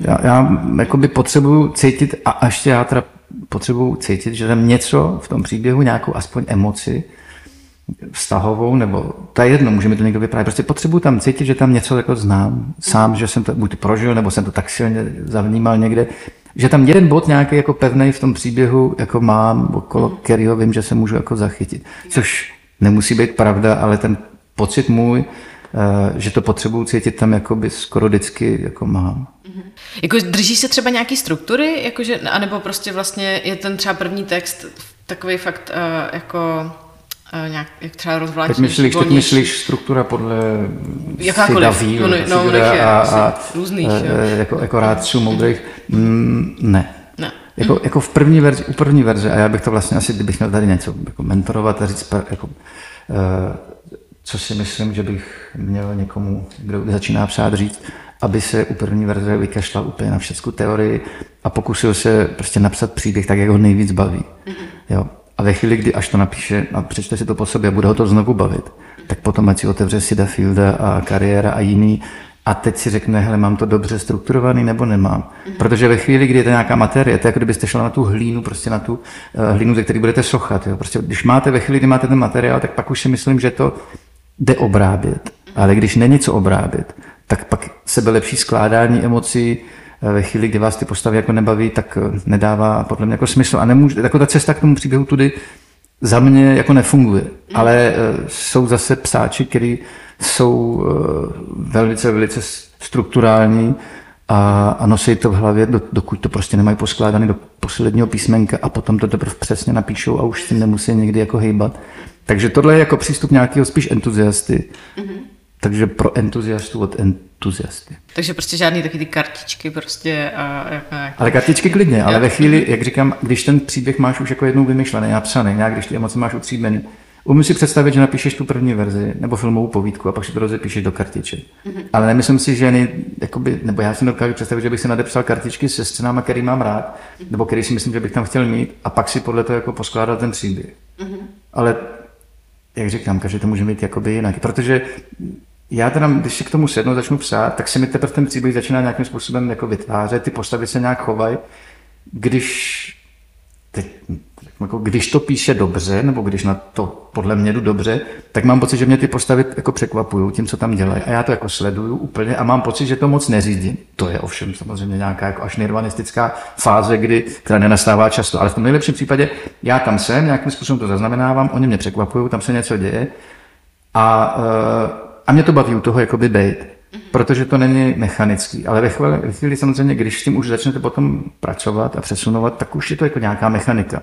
S2: Já, já jakoby potřebuju cítit, a ještě já teda potřebuju cítit, že tam něco v tom příběhu, nějakou aspoň emoci, vztahovou, nebo to je jedno, může mi to někdo vyprávět. Prostě potřebuji tam cítit, že tam něco jako znám, sám, že jsem to buď prožil, nebo jsem to tak silně zavnímal někde, že tam jeden bod nějaký jako pevný v tom příběhu jako mám, okolo kterého vím, že se můžu jako zachytit. Což nemusí být pravda, ale ten pocit můj, eh, že to potřebuji cítit tam jako by skoro vždycky jako mám.
S1: Mm-hmm. Jako drží se třeba nějaký struktury, jakože, anebo prostě vlastně je ten třeba první text takový fakt uh, jako uh, nějak, jak třeba rozvláčnější,
S2: Teď myslíš, teď myslíš struktura podle
S1: Jakákoliv, no, no, no,
S2: a,
S1: a, a
S2: různých, uh, jako, jako rádců moudrých. Mm, ne. Jako, jako v první verzi, u první verze, a já bych to vlastně asi, kdybych měl tady něco jako mentorovat a říct, jako, uh, co si myslím, že bych měl někomu, kdo začíná psát, říct, aby se u první verze vykašlal úplně na všechnu teorii a pokusil se prostě napsat příběh tak, jak ho nejvíc baví. Mm-hmm. Jo. A ve chvíli, kdy až to napíše a přečte si to po sobě a bude ho to znovu bavit, tak potom ať si otevře Sida Fielda a kariéra a jiný a teď si řekne, hele, mám to dobře strukturovaný nebo nemám. Mhm. Protože ve chvíli, kdy je to nějaká materie, to je jako kdybyste šla na tu hlínu, prostě na tu uh, hlínu, ze které budete sochat. Jo. Prostě, když máte ve chvíli, kdy máte ten materiál, tak pak už si myslím, že to jde obrábět. Ale když není co obrábět, tak pak sebelepší skládání emocí eh, ve chvíli, kdy vás ty postavy jako nebaví, tak eh, nedává podle mě jako smysl. A nemůže, jako ta cesta k tomu příběhu tudy za mě jako nefunguje. Ale jsou zase psáči, kteří jsou eh, velice, velice strukturální a, a nosí to v hlavě, dokud to prostě nemají poskládané do posledního písmenka a potom to teprve přesně napíšou a už si nemusí někdy jako hejbat. Takže tohle je jako přístup nějakého spíš entuziasty. Mm-hmm. Takže pro entuziastu od entuziasty.
S1: Takže prostě žádný taky ty kartičky prostě. A,
S2: jako... Ale kartičky klidně, ale ve chvíli, jak říkám, když ten příběh máš už jako jednou vymyšlený, napsaný, nějak když ty emoce máš utříbený, Umím si představit, že napíšeš tu první verzi nebo filmovou povídku a pak si to rozepíšeš do kartiček. Mm-hmm. Ale nemyslím si, že nej, jakoby, nebo já si dokážu představit, že bych si nadepsal kartičky se scénami, který mám rád, mm-hmm. nebo který si myslím, že bych tam chtěl mít a pak si podle toho jako poskládal ten příběh. Mm-hmm. Ale jak říkám, každý to může mít jakoby jinak. Protože já teda, když si k tomu sednu, začnu psát, tak se mi teprve ten příběh začíná nějakým způsobem jako vytvářet, ty postavy se nějak chovají. Když teď, jako když to píše dobře, nebo když na to podle mě jdu dobře, tak mám pocit, že mě ty postavy jako překvapují tím, co tam dělají. A já to jako sleduju úplně a mám pocit, že to moc neřídím. To je ovšem samozřejmě nějaká jako až nirvanistická fáze, kdy, která nenastává často. Ale v tom nejlepším případě já tam jsem, nějakým způsobem to zaznamenávám, oni mě překvapují, tam se něco děje. A, eh, a mě to baví u toho jakoby bejt protože to není mechanický. Ale ve chvíli, ve chvíli samozřejmě, když s tím už začnete potom pracovat a přesunovat, tak už je to jako nějaká mechanika.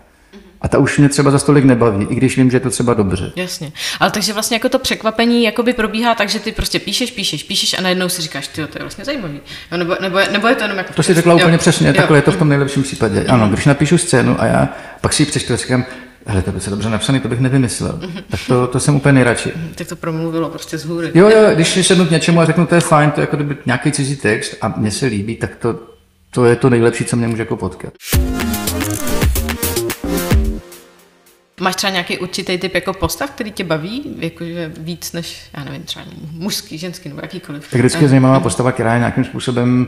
S2: A ta už mě třeba za stolik nebaví, i když vím, že je to třeba dobře.
S1: Jasně. Ale takže vlastně jako to překvapení jakoby probíhá tak, že ty prostě píšeš, píšeš, píšeš a najednou si říkáš, ty to je vlastně zajímavý. Jo, nebo, nebo, nebo, je to jenom jako...
S2: To si řekla úplně jo. přesně, jo. takhle je to v tom nejlepším případě. Ano, když napíšu scénu a já pak si ji přečtu a říkám, hele, to by se dobře napsaný, to bych nevymyslel. Tak to, to jsem úplně nejradši.
S1: Tak to promluvilo prostě z hůry.
S2: Jo, jo, když sednu k něčemu a řeknu, to je fajn, to je jako kdyby nějaký cizí text a mně se líbí, tak to, to je to nejlepší, co mě může jako potkat.
S1: Máš třeba nějaký určitý typ jako postav, který tě baví, jakože víc než, já nevím, třeba mužský, ženský nebo jakýkoliv?
S2: Tak vždycky je zajímavá postava, která je nějakým způsobem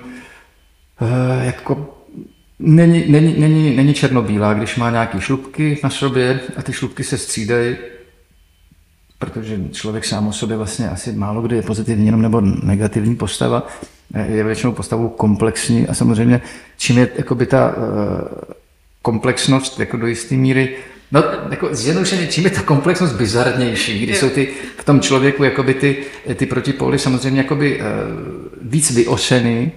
S2: uh, jako není, není, není, není černobílá, když má nějaké šlubky na sobě a ty šlubky se střídají, protože člověk sám o sobě vlastně asi málo kdy je pozitivní jenom nebo negativní postava, je většinou postavou komplexní a samozřejmě čím je jakoby ta komplexnost jako do jisté míry No, jako zjednodušeně, čím je ta komplexnost bizarnější, kdy jsou ty v tom člověku jakoby ty, ty protipóly samozřejmě jakoby uh, víc vyošený,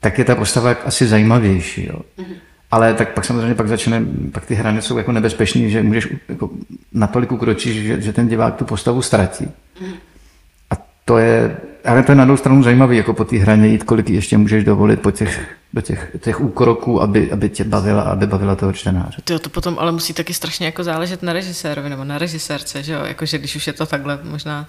S2: tak je ta postava asi zajímavější. Jo. Mm-hmm. Ale tak pak samozřejmě pak začne, pak ty hrany jsou jako nebezpečný, že můžeš jako natolik ukročit, že, že ten divák tu postavu ztratí. Mm-hmm. A to je, ale to je na druhou stranu zajímavý, jako po té hraně jít, kolik ještě můžeš dovolit po těch, do těch, těch úkroků, aby, aby tě bavila, aby bavila toho čtenáře.
S1: To, to potom ale musí taky strašně jako záležet na režisérovi nebo na režisérce, že jo? Jakože když už je to takhle možná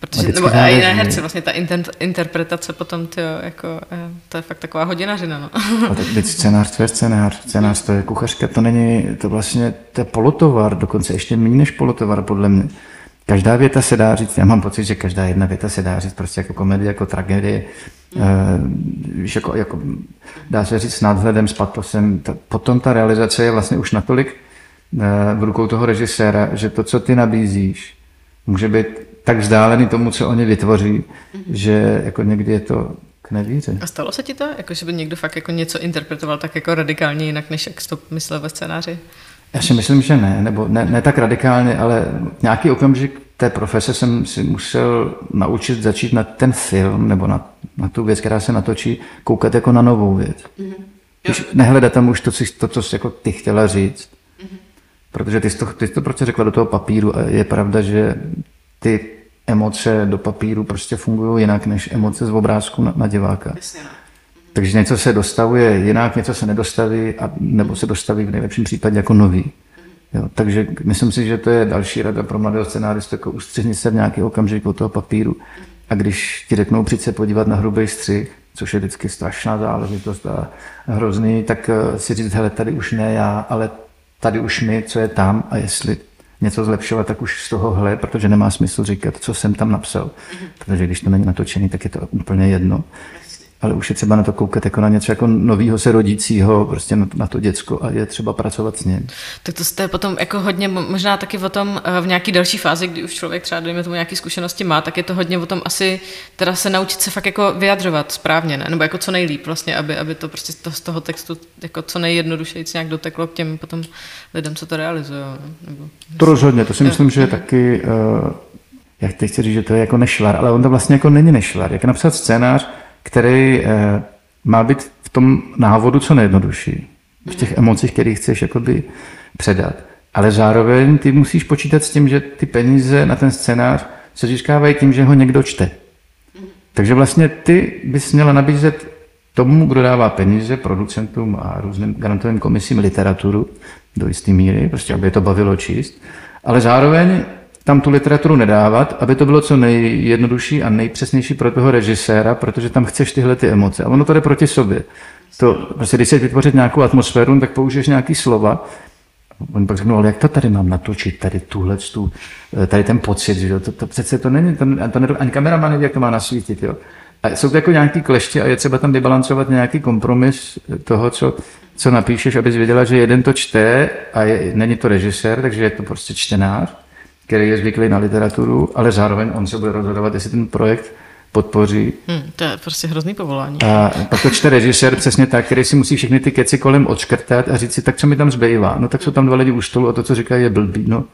S1: Protože, nebo a i na herci, vlastně ta inter, interpretace potom, tyjo, jako, eh, to je fakt taková hodinařina. No.
S2: A tak teď scénář, to je scénář, scénář to je kuchařka, to není, to vlastně, to je polotovar, dokonce ještě méně než polotovar, podle mě. Každá věta se dá říct, já mám pocit, že každá jedna věta se dá říct prostě jako komedie, jako tragédie, mm. víš, jako, jako, dá se říct s nadhledem, s patosem. Ta, potom ta realizace je vlastně už natolik uh, v rukou toho režiséra, že to, co ty nabízíš, může být tak vzdálený tomu, co oni vytvoří, mm-hmm. že jako někdy je to k nevíře.
S1: A stalo se ti to? Jako, že by někdo fakt jako něco interpretoval tak jako radikálně jinak, než jak to myslel ve scénáři?
S2: Já si myslím, že ne, nebo ne, ne tak radikálně, ale nějaký okamžik té profese jsem si musel naučit začít na ten film nebo na, na tu věc, která se natočí, koukat jako na novou věc. Mm-hmm. Když nehledat tam už to, co, to, co jako ty chtěla říct. Mm-hmm. Protože ty jsi, to, ty jsi to prostě řekla do toho papíru a je pravda, že ty emoce do papíru prostě fungují jinak než emoce z obrázku na, na diváka. Jasně. No. Takže něco se dostavuje jinak, něco se nedostaví, a, nebo se dostaví v nejlepším případě jako nový. Jo, takže myslím si, že to je další rada pro mladého scenáristu, jako ustřihni se v nějaký okamžik od toho papíru. A když ti řeknou, přijď se podívat na hrubý střih, což je vždycky strašná záležitost a hrozný, tak eh, si říct, hele, tady už ne já, ale tady už my, co je tam a jestli něco zlepšovat, tak už z tohohle, protože nemá smysl říkat, co jsem tam napsal. Protože když to není natočený, tak je to úplně jedno ale už je třeba na to koukat jako na něco jako novýho se rodícího, prostě na, na to děcko a je třeba pracovat s ním.
S1: Tak to jste potom jako hodně, možná taky o tom eh, v nějaký další fázi, kdy už člověk třeba dejme tomu nějaké zkušenosti má, tak je to hodně o tom asi teda se naučit se fakt jako vyjadřovat správně, ne? nebo jako co nejlíp vlastně, aby, aby to prostě to, z toho textu jako co nejjednodušeji nějak doteklo k těm potom lidem, co to realizují. Nebo...
S2: To rozhodně, to si myslím, že je taky, uh, jak teď chci říct, že to je jako nešvar, ale on to vlastně jako není nešvar. Jak napsat scénář, který eh, má být v tom návodu co nejjednodušší, v těch emocích, které chceš jakoby předat. Ale zároveň ty musíš počítat s tím, že ty peníze na ten scénář se získávají tím, že ho někdo čte. Takže vlastně ty bys měla nabízet tomu, kdo dává peníze, producentům a různým garantovým komisím literaturu do jisté míry, prostě aby je to bavilo číst, ale zároveň tam tu literaturu nedávat, aby to bylo co nejjednodušší a nejpřesnější pro toho režiséra, protože tam chceš tyhle ty emoce. A ono to jde proti sobě. To, prostě když chceš vytvořit nějakou atmosféru, tak použiješ nějaký slova. Oni pak řeknou, ale jak to tady mám natočit, tady tuhle, tu, tady ten pocit, že jo? To, to, přece to není, to, to nedo, ani kameraman neví, jak to má nasvítit. Jo? A jsou to jako nějaký kleště a je třeba tam vybalancovat nějaký kompromis toho, co, co napíšeš, abys věděla, že jeden to čte a je, není to režisér, takže je to prostě čtenář který je zvyklý na literaturu, ale zároveň on se bude rozhodovat, jestli ten projekt podpoří.
S1: Hmm, to je prostě hrozný povolání.
S2: A pak to čte režisér přesně tak, který si musí všechny ty keci kolem odškrtat a říct si, tak co mi tam zbývá. No tak jsou tam dva lidi u stolu a to, co říkají, je blbý. No.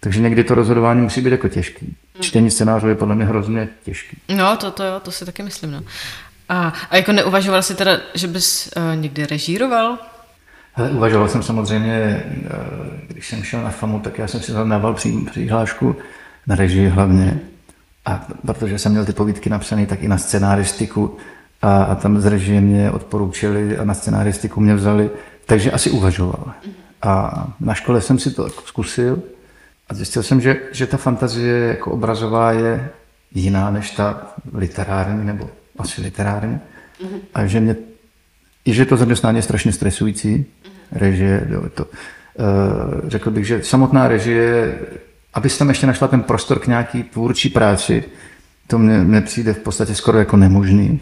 S2: Takže někdy to rozhodování musí být jako těžký. Hmm. Čtení scénářů je podle mě hrozně těžký.
S1: No, to, to jo, to si taky myslím. No. A, a jako neuvažoval jsi teda, že bys uh, někdy režíroval?
S2: Ale uvažoval jsem samozřejmě, eh, když jsem šel na FAMu, tak já jsem si zadával přihlášku na režii hlavně. A protože jsem měl ty povídky napsané, tak i na scenaristiku a, a tam z režie mě odporučili a na scenaristiku mě vzali, takže asi uvažoval. A na škole jsem si to zkusil a zjistil jsem, že, že ta fantazie jako obrazová je jiná než ta literární, nebo asi literární. Mm-hmm. A že mě, i že to zaměstnání je strašně stresující, režie, jo, to, uh, řekl bych, že samotná režie, abys tam ještě našla ten prostor k nějaký tvůrčí práci, to mně, mně přijde v podstatě skoro jako nemožný.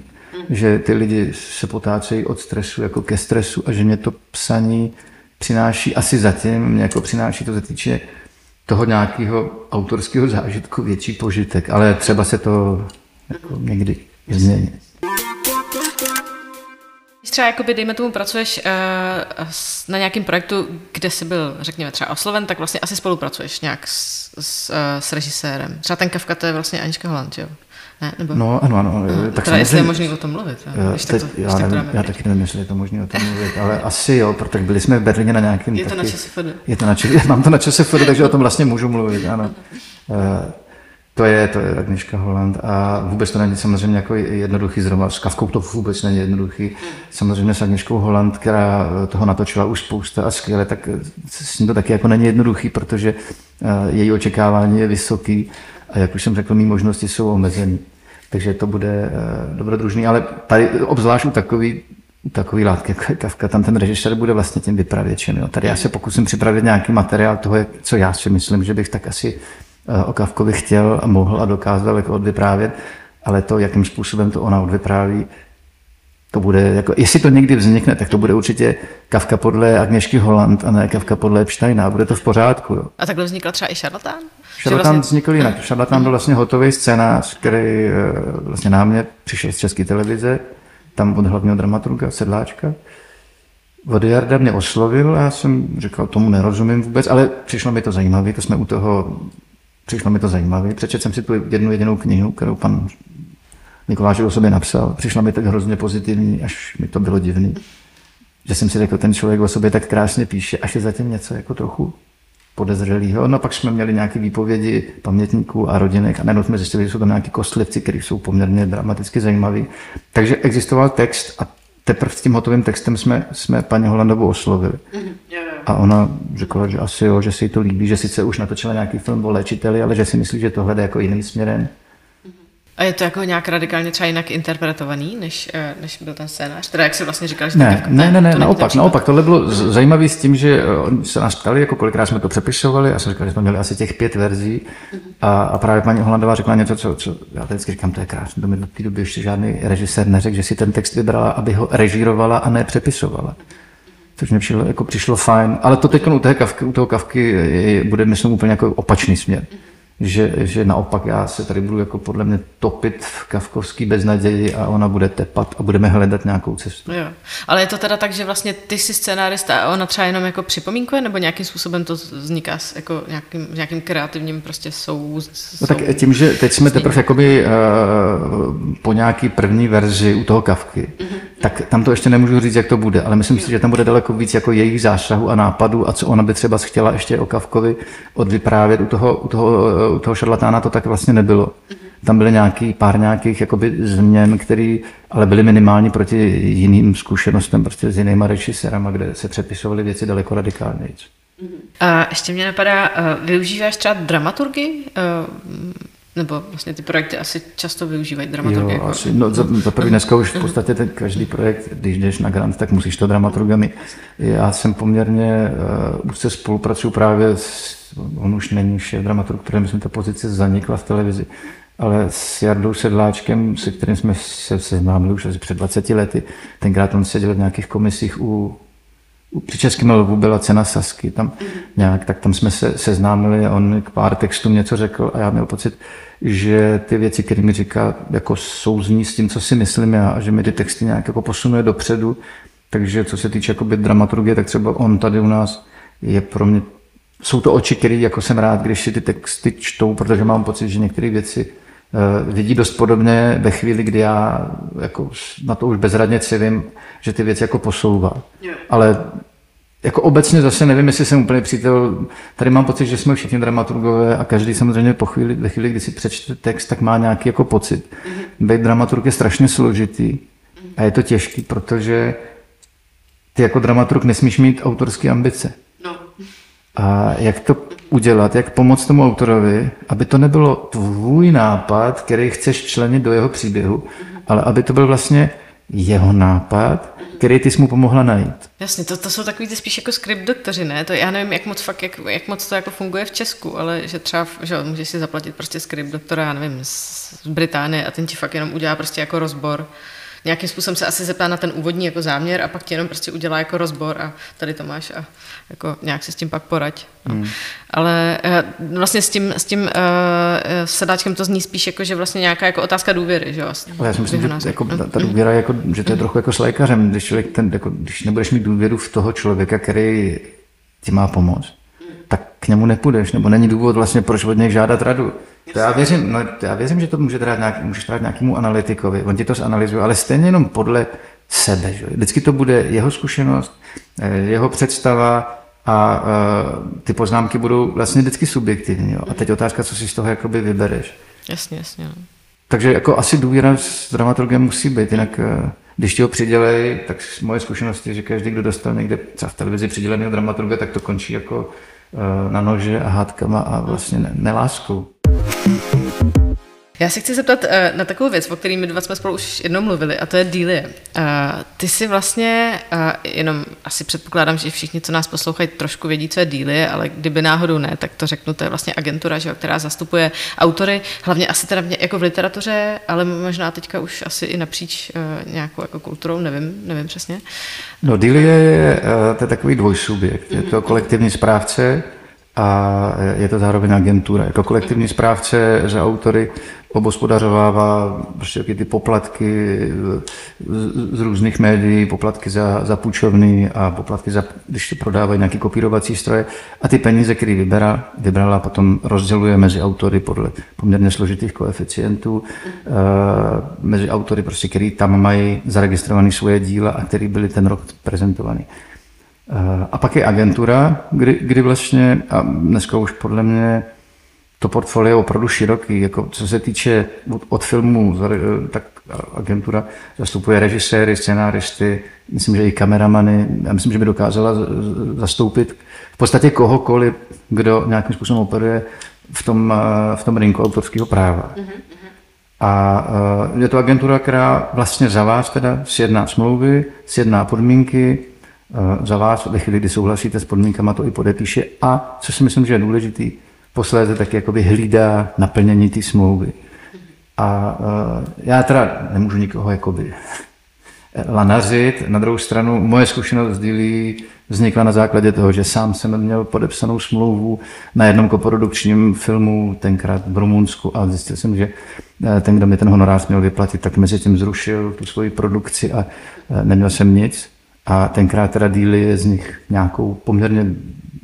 S2: Že ty lidi se potácejí od stresu jako ke stresu a že mě to psaní přináší asi zatím, mě jako přináší to se týče toho nějakého autorského zážitku větší požitek, ale třeba se to jako někdy změní.
S1: Třeba, jakoby, dejme tomu, pracuješ uh, na nějakém projektu, kde jsi byl, řekněme, třeba osloven, tak vlastně asi spolupracuješ nějak s, s, uh, s režisérem. Třeba ten Kafka, to je vlastně Anička Holland, jo?
S2: Ne, nebo... No, ano, ano.
S1: No, tak teda jestli je možný o tom mluvit.
S2: Já, teď, tak to, já, nevím, já taky nevím, jestli je to možné o tom mluvit, ale asi jo, protože byli jsme v Berlíně na nějakém...
S1: Je to taky, na ČSFD.
S2: Je to na ČSFD, mám to na ČSFD, takže o tom vlastně můžu mluvit, ano. Uh, to je, to je Agnieszka Holland a vůbec to není samozřejmě jako jednoduchý zrovna. S Kavkou to vůbec není jednoduchý. Samozřejmě s Agnieszkou Holland, která toho natočila už spousta a skvěle, tak s ní to taky jako není jednoduchý, protože uh, její očekávání je vysoký a jak už jsem řekl, mý možnosti jsou omezené. Takže to bude uh, dobrodružný, ale tady obzvlášť u takový, takový látky, jako je Kafka, tam ten režisér bude vlastně tím vypravěčem. Jo. Tady já se pokusím připravit nějaký materiál toho, co já si myslím, že bych tak asi o Kavkovi chtěl a mohl a dokázal jako odvyprávět, ale to, jakým způsobem to ona odvypráví, to bude, jako, jestli to někdy vznikne, tak to bude určitě Kavka podle Agněšky Holland a ne Kavka podle Epsteina bude to v pořádku. Jo.
S1: A takhle vznikla třeba i Šarlatán?
S2: Šarlatán vlastně... vznikl jinak. Šarlatán byl vlastně hotový scénář, který eh, vlastně námě přišel z České televize, tam od hlavního dramaturga Sedláčka. Jarda mě oslovil a já jsem říkal, tomu nerozumím vůbec, ale přišlo mi to zajímavé, to jsme u toho, přišlo mi to zajímavé. Přečetl jsem si tu jednu jedinou knihu, kterou pan Mikuláš o sobě napsal. Přišla mi tak hrozně pozitivní, až mi to bylo divný. Že jsem si řekl, ten člověk o sobě tak krásně píše, až je zatím něco jako trochu podezřelého. No pak jsme měli nějaké výpovědi pamětníků a rodinek a najednou jsme zjistili, že jsou tam nějaké kostlivci, které jsou poměrně dramaticky zajímavé. Takže existoval text a teprve s tím hotovým textem jsme, jsme paní Holandovou oslovili. Mm-hmm. A ona řekla, že asi jo, že si jí to líbí, že sice už natočila nějaký film o léčiteli, ale že si myslí, že tohle jde jako jiným směrem.
S1: A je to jako nějak radikálně třeba jinak interpretovaný, než, eh, než byl ten scénář? Teda jak jsi vlastně říkal, že
S2: ne, ne, ne, ne, to naopak, naopak, tohle bylo zajímavé s tím, že eh, oni se nás ptali, jako kolikrát jsme to přepisovali, a jsem říkal, že jsme měli asi těch pět verzí a, a právě paní Holandová řekla něco, co, co já vždycky říkám, to je krásné, do té doby ještě žádný režisér neřekl, že si ten text vybrala, aby ho režírovala a ne přepisovala. Což mi přišlo, jako přišlo fajn, ale to teď u, té kavky, u toho kavky je, bude, myslím, úplně jako opačný směr že, že naopak já se tady budu jako podle mě topit v kavkovský beznaději a ona bude tepat a budeme hledat nějakou cestu.
S1: Jo. Ale je to teda tak, že vlastně ty jsi scénárista a ona třeba jenom jako připomínkuje nebo nějakým způsobem to vzniká s jako nějakým, nějakým kreativním prostě sou,
S2: No tak tím, že teď jsme teprve jakoby uh, po nějaký první verzi u toho kavky, mm-hmm. tak tam to ještě nemůžu říct, jak to bude, ale myslím si, že tam bude daleko víc jako jejich zásahu a nápadu a co ona by třeba chtěla ještě o Kavkovi odvyprávět u toho, u toho u toho šarlatána to tak vlastně nebylo. Tam byly nějaký, pár nějakých jakoby změn, které ale byly minimální proti jiným zkušenostem, prostě s jinýma režisérama, kde se přepisovaly věci daleko radikálněji.
S1: A ještě mě napadá, využíváš třeba dramaturgy? Nebo vlastně ty projekty asi často využívají dramaturgy?
S2: Jo, jako... asi, no, za, za první dneska už v podstatě ten každý projekt, když jdeš na grant, tak musíš to dramaturgami. Já jsem poměrně uh, už se spolupracuju právě s on už není šéf dramaturg, protože myslím, ta pozice zanikla v televizi, ale s Jardou Sedláčkem, se kterým jsme se seznámili už asi před 20 lety, tenkrát on seděl v nějakých komisích u při Českém lvu byla cena Sasky, tam nějak, tak tam jsme se seznámili, on k pár textům něco řekl a já měl pocit, že ty věci, které mi říká, jako souzní s tím, co si myslím já, a že mi ty texty nějak jako posunuje dopředu, takže co se týče jakoby dramaturgie, tak třeba on tady u nás je pro mě jsou to oči, které jako jsem rád, když si ty texty čtou, protože mám pocit, že některé věci vidí dost podobně ve chvíli, kdy já jako na to už bezradně civím, že ty věci jako posouvá. Ale jako obecně zase nevím, jestli jsem úplně přítel, tady mám pocit, že jsme všichni dramaturgové a každý samozřejmě po chvíli, ve chvíli, kdy si přečte text, tak má nějaký jako pocit. Mm-hmm. Být dramaturg je strašně složitý a je to těžký, protože ty jako dramaturg nesmíš mít autorské ambice. A jak to udělat, jak pomoct tomu autorovi, aby to nebylo tvůj nápad, který chceš členit do jeho příběhu, ale aby to byl vlastně jeho nápad, který ty jsi mu pomohla najít.
S1: Jasně, to, to jsou takový ty spíš jako script doktoři, ne? To já nevím, jak moc, fakt, jak, jak moc to jako funguje v Česku, ale že třeba, že můžeš si zaplatit prostě script doktora, já nevím, z, z Británie a ten ti fakt jenom udělá prostě jako rozbor nějakým způsobem se asi zeptá na ten úvodní jako záměr a pak ti jenom prostě udělá jako rozbor a tady to máš a jako nějak si s tím pak poraď. No. Hmm. Ale uh, vlastně s tím, s tím uh, sedáčkem to zní spíš jako, že vlastně nějaká jako otázka důvěry, že vlastně.
S2: Ale já si myslím, že jako, ta, ta důvěra, jako, že to je trochu jako s lékařem, když, člověk ten, jako, když nebudeš mít důvěru v toho člověka, který ti má pomoct, tak k němu nepůjdeš, nebo není důvod vlastně, proč od něj žádat radu. To já věřím, no, já věřím, že to může dát nějaký, můžeš dát nějakému analytikovi, on ti to zanalizuje, ale stejně jenom podle sebe. Že? Vždycky to bude jeho zkušenost, eh, jeho představa a uh, ty poznámky budou vlastně vždycky subjektivní. Jo? A teď otázka, co si z toho jakoby vybereš.
S1: Jasně, jasně. No.
S2: Takže jako asi důvěra s dramaturgem musí být, jinak uh, když ti ho přidělej, tak moje zkušenosti, že každý, kdo dostal někde třeba v televizi přiděleného dramaturga, tak to končí jako na nože a hádkama a vlastně neláskou.
S1: Já se chci zeptat uh, na takovou věc, o které my dva jsme spolu už jednou mluvili, a to je díly. Uh, ty si vlastně, uh, jenom asi předpokládám, že všichni, co nás poslouchají, trošku vědí, co je díly, ale kdyby náhodou ne, tak to řeknu, to je vlastně agentura, že, která zastupuje autory, hlavně asi teda mě, jako v literatuře, ale možná teďka už asi i napříč nějakou jako kulturou, nevím, nevím přesně.
S2: No díly je, to je takový dvojsubjekt. Je to kolektivní správce, a je to zároveň agentura. Jako kolektivní správce za autory obospodařovává prostě ty poplatky z různých médií, poplatky za, za půjčovny a poplatky za, když to prodávají nějaké kopírovací stroje a ty peníze, které vybera, vybrala, potom rozděluje mezi autory podle poměrně složitých koeficientů, uh, mezi autory, prostě, který tam mají zaregistrované svoje díla a který byly ten rok prezentovaný. Uh, a pak je agentura, kdy, kdy vlastně, a dneska už podle mě to portfolio je opravdu široký. Jako co se týče od, od filmů, tak agentura zastupuje režiséry, scenáristy, myslím, že i kameramany. Já myslím, že by dokázala zastoupit v podstatě kohokoliv, kdo nějakým způsobem operuje v tom, v tom rinku autorského práva. Mm-hmm. A je to agentura, která vlastně za vás teda sjedná smlouvy, sjedná podmínky, za vás ve chvíli, kdy souhlasíte s podmínkama, to i podepíše a, co si myslím, že je důležitý, posléze taky jakoby hlídá naplnění té smlouvy. A uh, já teda nemůžu nikoho jakoby lanařit. Na druhou stranu moje zkušenost s dílí vznikla na základě toho, že sám jsem měl podepsanou smlouvu na jednom koprodukčním filmu, tenkrát v Rumunsku a zjistil jsem, že ten, kdo mi ten honorář měl vyplatit, tak mezi tím zrušil tu svoji produkci a neměl jsem nic. A tenkrát teda díly z nich nějakou poměrně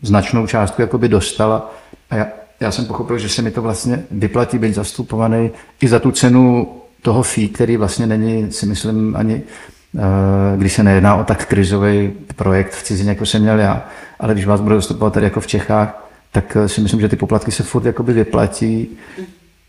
S2: značnou částku jakoby dostala. A já, já jsem pochopil, že se mi to vlastně vyplatí být zastupovaný i za tu cenu toho fee, který vlastně není, si myslím, ani eh, když se nejedná o tak krizový projekt v cizině, jako jsem měl já, ale když vás budu zastupovat tady jako v Čechách, tak eh, si myslím, že ty poplatky se furt jakoby vyplatí,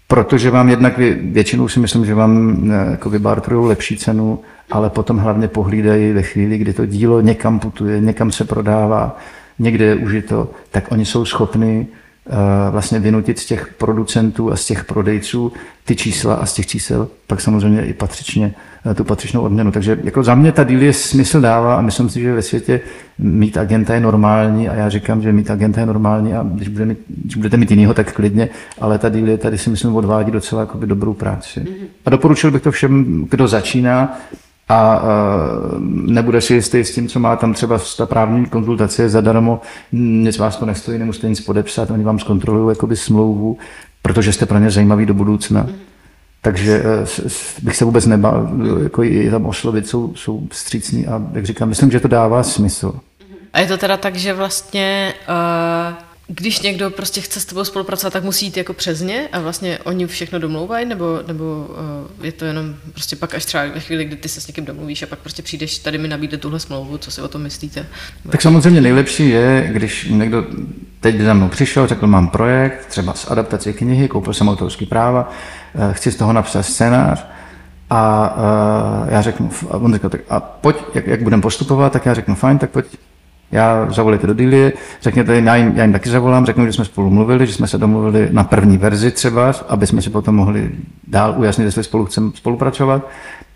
S2: protože vám jednak většinou si myslím, že vám eh, jako vybartrují lepší cenu, ale potom hlavně pohlídají ve chvíli, kdy to dílo někam putuje, někam se prodává, někde je užito, tak oni jsou schopni Eh, vlastně vynutit z těch producentů a z těch prodejců ty čísla a z těch čísel pak samozřejmě i patřičně eh, tu patřičnou odměnu. Takže jako za mě ta díl je smysl dává a myslím si, že ve světě mít agenta je normální a já říkám, že mít agenta je normální a když, bude mít, když budete mít jinýho, tak klidně, ale ta díl je tady si myslím odvádí docela jakoby dobrou práci. A doporučil bych to všem, kdo začíná, a nebude si jistý s tím, co má tam třeba ta právní konzultace zadarmo, nic vás to nestojí, nemusíte nic podepsat, oni vám zkontrolují jakoby smlouvu, protože jste pro ně zajímaví do budoucna. Takže e, bych se vůbec nebál, jako je tam oslovit, jsou, jsou vstřícní a jak říkám, myslím, že to dává smysl.
S1: A je to teda tak, že vlastně uh když někdo prostě chce s tebou spolupracovat, tak musí jít jako přes ně a vlastně oni všechno domlouvají, nebo, nebo uh, je to jenom prostě pak až třeba ve chvíli, kdy ty se s někým domluvíš a pak prostě přijdeš tady mi nabídne tuhle smlouvu, co si o tom myslíte?
S2: Tak samozřejmě nejlepší je, když někdo teď za mnou přišel, řekl, mám projekt, třeba s adaptací knihy, koupil jsem autorský práva, uh, chci z toho napsat scénář, a uh, já řeknu, a on řekl, tak a pojď, jak, jak budeme postupovat, tak já řeknu, fajn, tak pojď já zavolejte do Dilie, řekněte jim, já jim, já jim taky zavolám, řeknu, že jsme spolu mluvili, že jsme se domluvili na první verzi třeba, aby jsme si potom mohli dál ujasnit, jestli spolu chceme spolupracovat.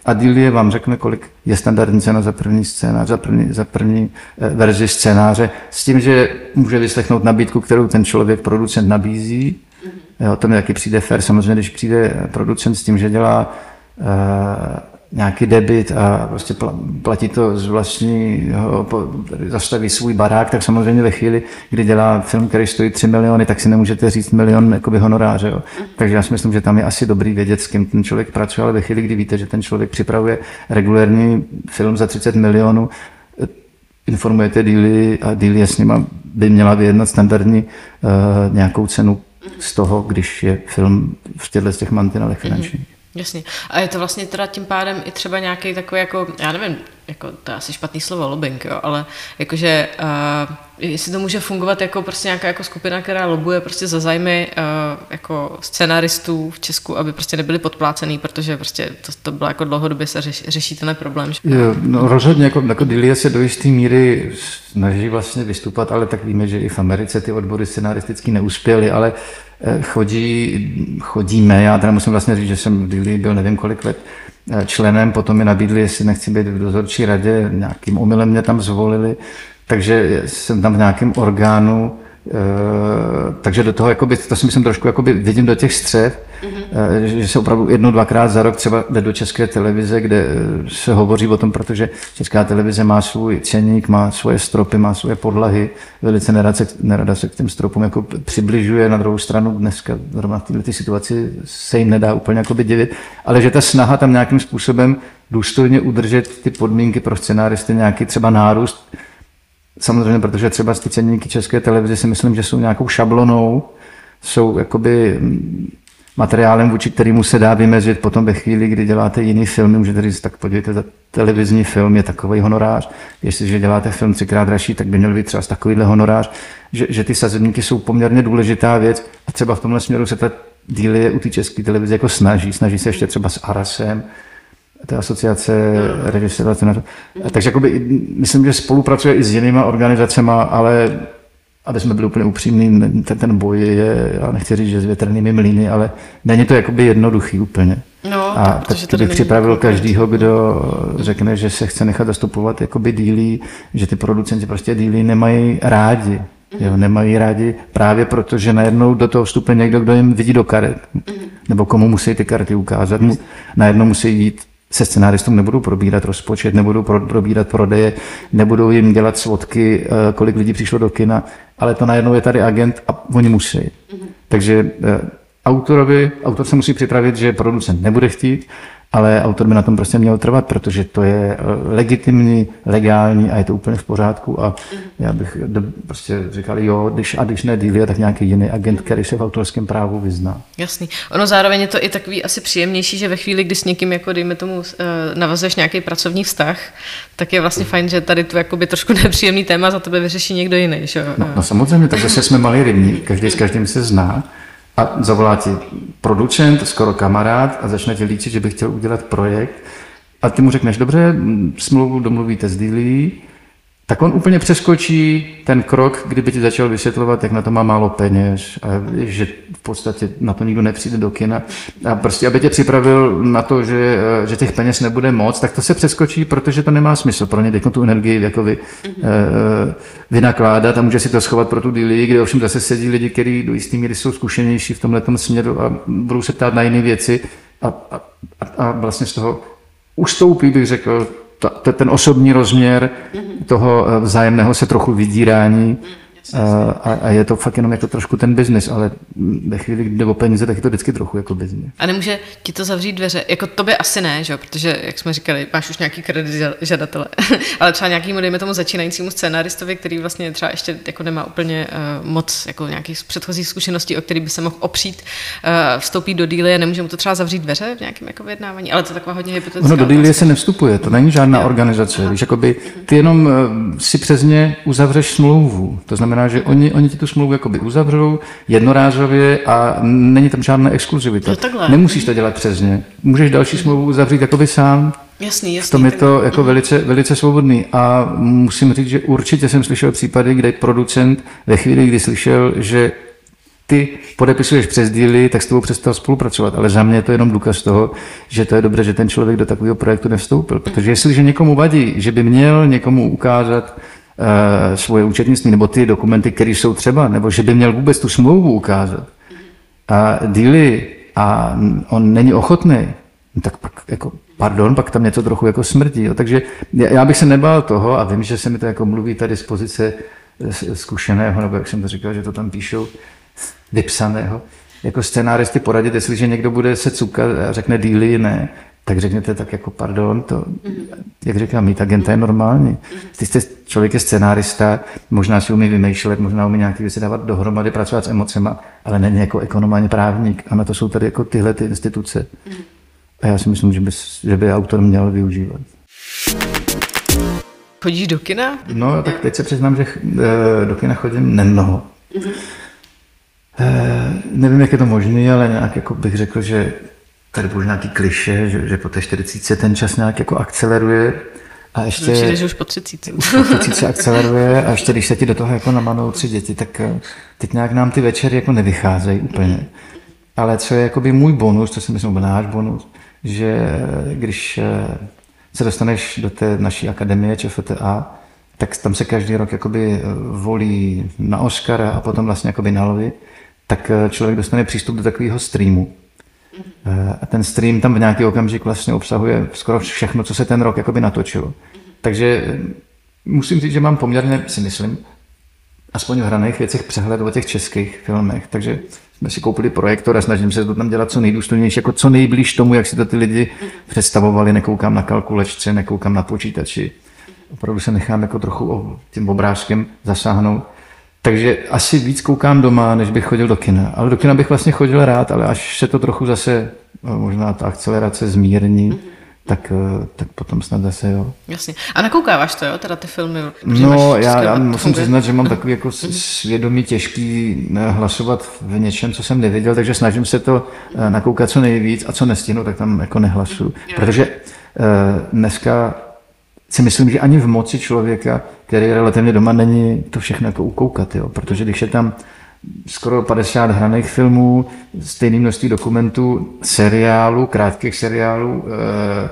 S2: A Dilie vám řekne, kolik je standardní cena za první scénář, za první, za první eh, verzi scénáře, s tím, že může vyslechnout nabídku, kterou ten člověk, producent nabízí. Mm-hmm. Jo, to mi taky přijde fair. Samozřejmě, když přijde producent s tím, že dělá uh, nějaký debit a prostě platí to z vlastního, zastaví svůj barák, tak samozřejmě ve chvíli, kdy dělá film, který stojí 3 miliony, tak si nemůžete říct milion jakoby honoráře. Jo. Takže já si myslím, že tam je asi dobrý vědět, s kým ten člověk pracuje, ale ve chvíli, kdy víte, že ten člověk připravuje regulární film za 30 milionů, informujete díly a díly s nima by měla vyjednat standardní uh, nějakou cenu z toho, když je film v těchto těch mantinelech finančních.
S1: Jasně. A je to vlastně teda tím pádem i třeba nějaký takový jako, já nevím, jako to je asi špatný slovo, lobbying, jo, ale jakože uh, jestli to může fungovat jako prostě nějaká jako skupina, která lobuje prostě za zájmy uh, jako scenaristů v Česku, aby prostě nebyli podplácený, protože prostě to, to bylo jako dlouhodobě se řeš, řeší tenhle problém.
S2: Jo, no rozhodně jako, jako Dilia se do jisté míry snaží vlastně vystupat, ale tak víme, že i v Americe ty odbory scenaristicky neuspěly, ale chodí, chodíme, já teda musím vlastně říct, že jsem v Dili byl nevím kolik let eh, členem, potom mi nabídli, jestli nechci být v dozorčí radě, nějakým omylem mě tam zvolili, takže jsem tam v nějakém orgánu, takže do toho, jakoby, to si myslím trošku, jakoby vidím do těch střev, mm-hmm. že se opravdu jednou, dvakrát za rok třeba jde do české televize, kde eh, se hovoří o tom, protože česká televize má svůj ceník, má svoje stropy, má svoje podlahy, velice nerada se, nerada se k těm stropům jako přibližuje, na druhou stranu dneska zrovna v této situaci se jim nedá úplně jakoby divit, ale že ta snaha tam nějakým způsobem důstojně udržet ty podmínky pro scenáristy, nějaký třeba nárůst, Samozřejmě, protože třeba ty ceníky české televize si myslím, že jsou nějakou šablonou, jsou jakoby mm, materiálem, vůči kterému se dá vymezit potom ve chvíli, kdy děláte jiný filmy, můžete říct, tak podívejte, za televizní film je takový honorář, jestliže děláte film třikrát dražší, tak by měl být třeba takovýhle honorář, že, že ty sazebníky jsou poměrně důležitá věc a třeba v tomhle směru se ta díly u té české televize jako snaží, snaží se ještě třeba s Arasem, té asociace režisérů. Takže jakoby, myslím, že spolupracuje i s jinými organizacemi, ale aby jsme byli úplně upřímní, ten, ten boj je, já nechci říct, že s větrnými mlýny, ale není to jakoby jednoduchý úplně.
S1: No,
S2: a tak, tak bych připravil každýho, kdo řekne, že se chce nechat zastupovat jakoby dílí, že ty producenti prostě dílí nemají rádi. Jo, nemají rádi právě proto, že najednou do toho vstupuje někdo, kdo jim vidí do karet. Nebo komu musí ty karty ukázat. Najednou musí jít se scenáristům nebudou probírat rozpočet, nebudou pro, probírat prodeje, nebudou jim dělat svodky, eh, kolik lidí přišlo do kina, ale to najednou je tady agent a oni musí. Mm-hmm. Takže eh, autorovi, autor se musí připravit, že producent nebude chtít, ale autor by na tom prostě měl trvat, protože to je eh, legitimní, legální a je to úplně v pořádku a mhm. já bych prostě říkal, jo, když, a když ne Dilia, tak nějaký jiný agent, který se v autorském právu vyzná.
S1: Jasný. Ono zároveň je to i takový asi příjemnější, že ve chvíli, kdy s někým, jako dejme tomu, eh, navazuješ nějaký pracovní vztah, tak je vlastně fajn, že tady to jakoby trošku nepříjemný téma za tebe vyřeší někdo jiný. Že?
S2: No, no samozřejmě, tak zase jsme malý rybník, každý s každým se zná a zavolá ti producent, skoro kamarád a začne ti líčit, že by chtěl udělat projekt. A ty mu řekneš, dobře, smlouvu domluvíte s dílí, tak on úplně přeskočí ten krok, kdyby ti začal vysvětlovat, jak na to má málo peněz a že v podstatě na to nikdo nepřijde do kina. A prostě, aby tě připravil na to, že, že těch peněz nebude moc, tak to se přeskočí, protože to nemá smysl pro ně tu energii jako vy, mm-hmm. vynakládat a může si to schovat pro tu díly, kde ovšem zase sedí lidi, kteří do jistý míry jsou zkušenější v tomhle směru a budou se ptát na jiné věci a, a, a vlastně z toho ustoupí, bych řekl, ta, ten osobní rozměr toho eh, vzájemného se trochu vydírání a, a je to fakt jenom jako trošku ten biznis, ale ve chvíli, kdy jde o peníze, tak je to vždycky trochu jako biznis.
S1: A nemůže ti to zavřít dveře? Jako to by asi ne, že? protože, jak jsme říkali, máš už nějaký kredit žadatele, ale třeba nějakýmu, dejme tomu začínajícímu scénaristovi, který vlastně třeba ještě jako nemá úplně uh, moc jako nějakých předchozích zkušeností, o který by se mohl opřít, uh, vstoupí do díly a nemůže mu to třeba zavřít dveře v nějakém jako vyjednávání, ale to je taková hodně hypotetická.
S2: Ono do díly se nevstupuje, to není žádná organizace. Víš, jakoby, ty jenom uh, si přes ně uzavřeš smlouvu. To znamená, že oni, oni ti tu smlouvu jakoby uzavřou jednorázově a není tam žádná exkluzivita. Nemusíš to dělat přes ně. Můžeš další smlouvu uzavřít jakoby sám.
S1: Jasný, jasný.
S2: V tom je to jako velice, velice svobodný. A musím říct, že určitě jsem slyšel případy, kde producent ve chvíli, kdy slyšel, že ty podepisuješ přes díly, tak s tebou přestal spolupracovat. Ale za mě je to jenom důkaz toho, že to je dobře, že ten člověk do takového projektu nevstoupil. Protože jestliže někomu vadí, že by měl někomu ukázat svoje účetnictví nebo ty dokumenty, které jsou třeba, nebo že by měl vůbec tu smlouvu ukázat, a díly a on není ochotný, no tak pak jako, pardon, pak tam něco trochu jako smrdí. Jo. Takže já bych se nebál toho a vím, že se mi to jako mluví tady z pozice zkušeného, nebo jak jsem to říkal, že to tam píšou, vypsaného. Jako scénáristy poradit, jestliže někdo bude se cukat a řekne díly, ne, tak řekněte tak jako pardon, to, jak říkám, mít agenta je normální. Ty jste člověk je scénárista, možná si umí vymýšlet, možná umí nějaké věci dávat dohromady, pracovat s emocema, ale není jako ekonom ani právník. A na to jsou tady jako tyhle ty instituce. A já si myslím, že by, že by autor měl využívat.
S1: Chodíš do kina?
S2: No, tak teď se přiznám, že eh, do kina chodím nemnoho. Mm-hmm. nevím, jak je to možné, ale nějak jako bych řekl, že tady možná nějaký kliše, že, že po té 40 ten čas nějak jako akceleruje.
S1: A ještě, Určitě, že už po 30.
S2: po 30 akceleruje a ještě když se ti do toho jako namanou tři děti, tak eh, teď nějak nám ty večery jako nevycházejí úplně. Ale co je jakoby můj bonus, to si myslím, že náš bonus, že eh, když eh, se dostaneš do té naší akademie ČFTA, tak tam se každý rok jakoby volí na Oscara a potom vlastně jakoby na Lovi, tak člověk dostane přístup do takového streamu, a ten stream tam v nějaký okamžik vlastně obsahuje skoro všechno, co se ten rok jakoby natočilo. Takže eh, musím říct, že mám poměrně, si myslím, aspoň v hraných věcech přehled o těch českých filmech, takže jsme si koupili projektor a snažím se to tam dělat co nejdůstojnější, jako co nejblíž tomu, jak si to ty lidi představovali, nekoukám na kalkulačce, nekoukám na počítači. Opravdu se nechám jako trochu tím obrázkem zasáhnout. Takže asi víc koukám doma, než bych chodil do kina. Ale do kina bych vlastně chodil rád, ale až se to trochu zase, no, možná ta akcelerace zmírní, mm-hmm. tak, eh, tak potom snad zase jo.
S1: Jasně. A nakoukáváš to, jo, teda ty filmy?
S2: No, já, já musím přiznat, že mám takový jako mhm. svědomí těžký eh, hlasovat v něčem, co jsem nevěděl, takže snažím se to eh, nakoukat co nejvíc a co nestihnu, tak tam jako nehlasu. Protože dneska si myslím, že ani v moci člověka, který relativně doma, není to všechno jako ukoukat, jo? protože když je tam skoro 50 hraných filmů, stejné množství dokumentů, seriálů, krátkých seriálů,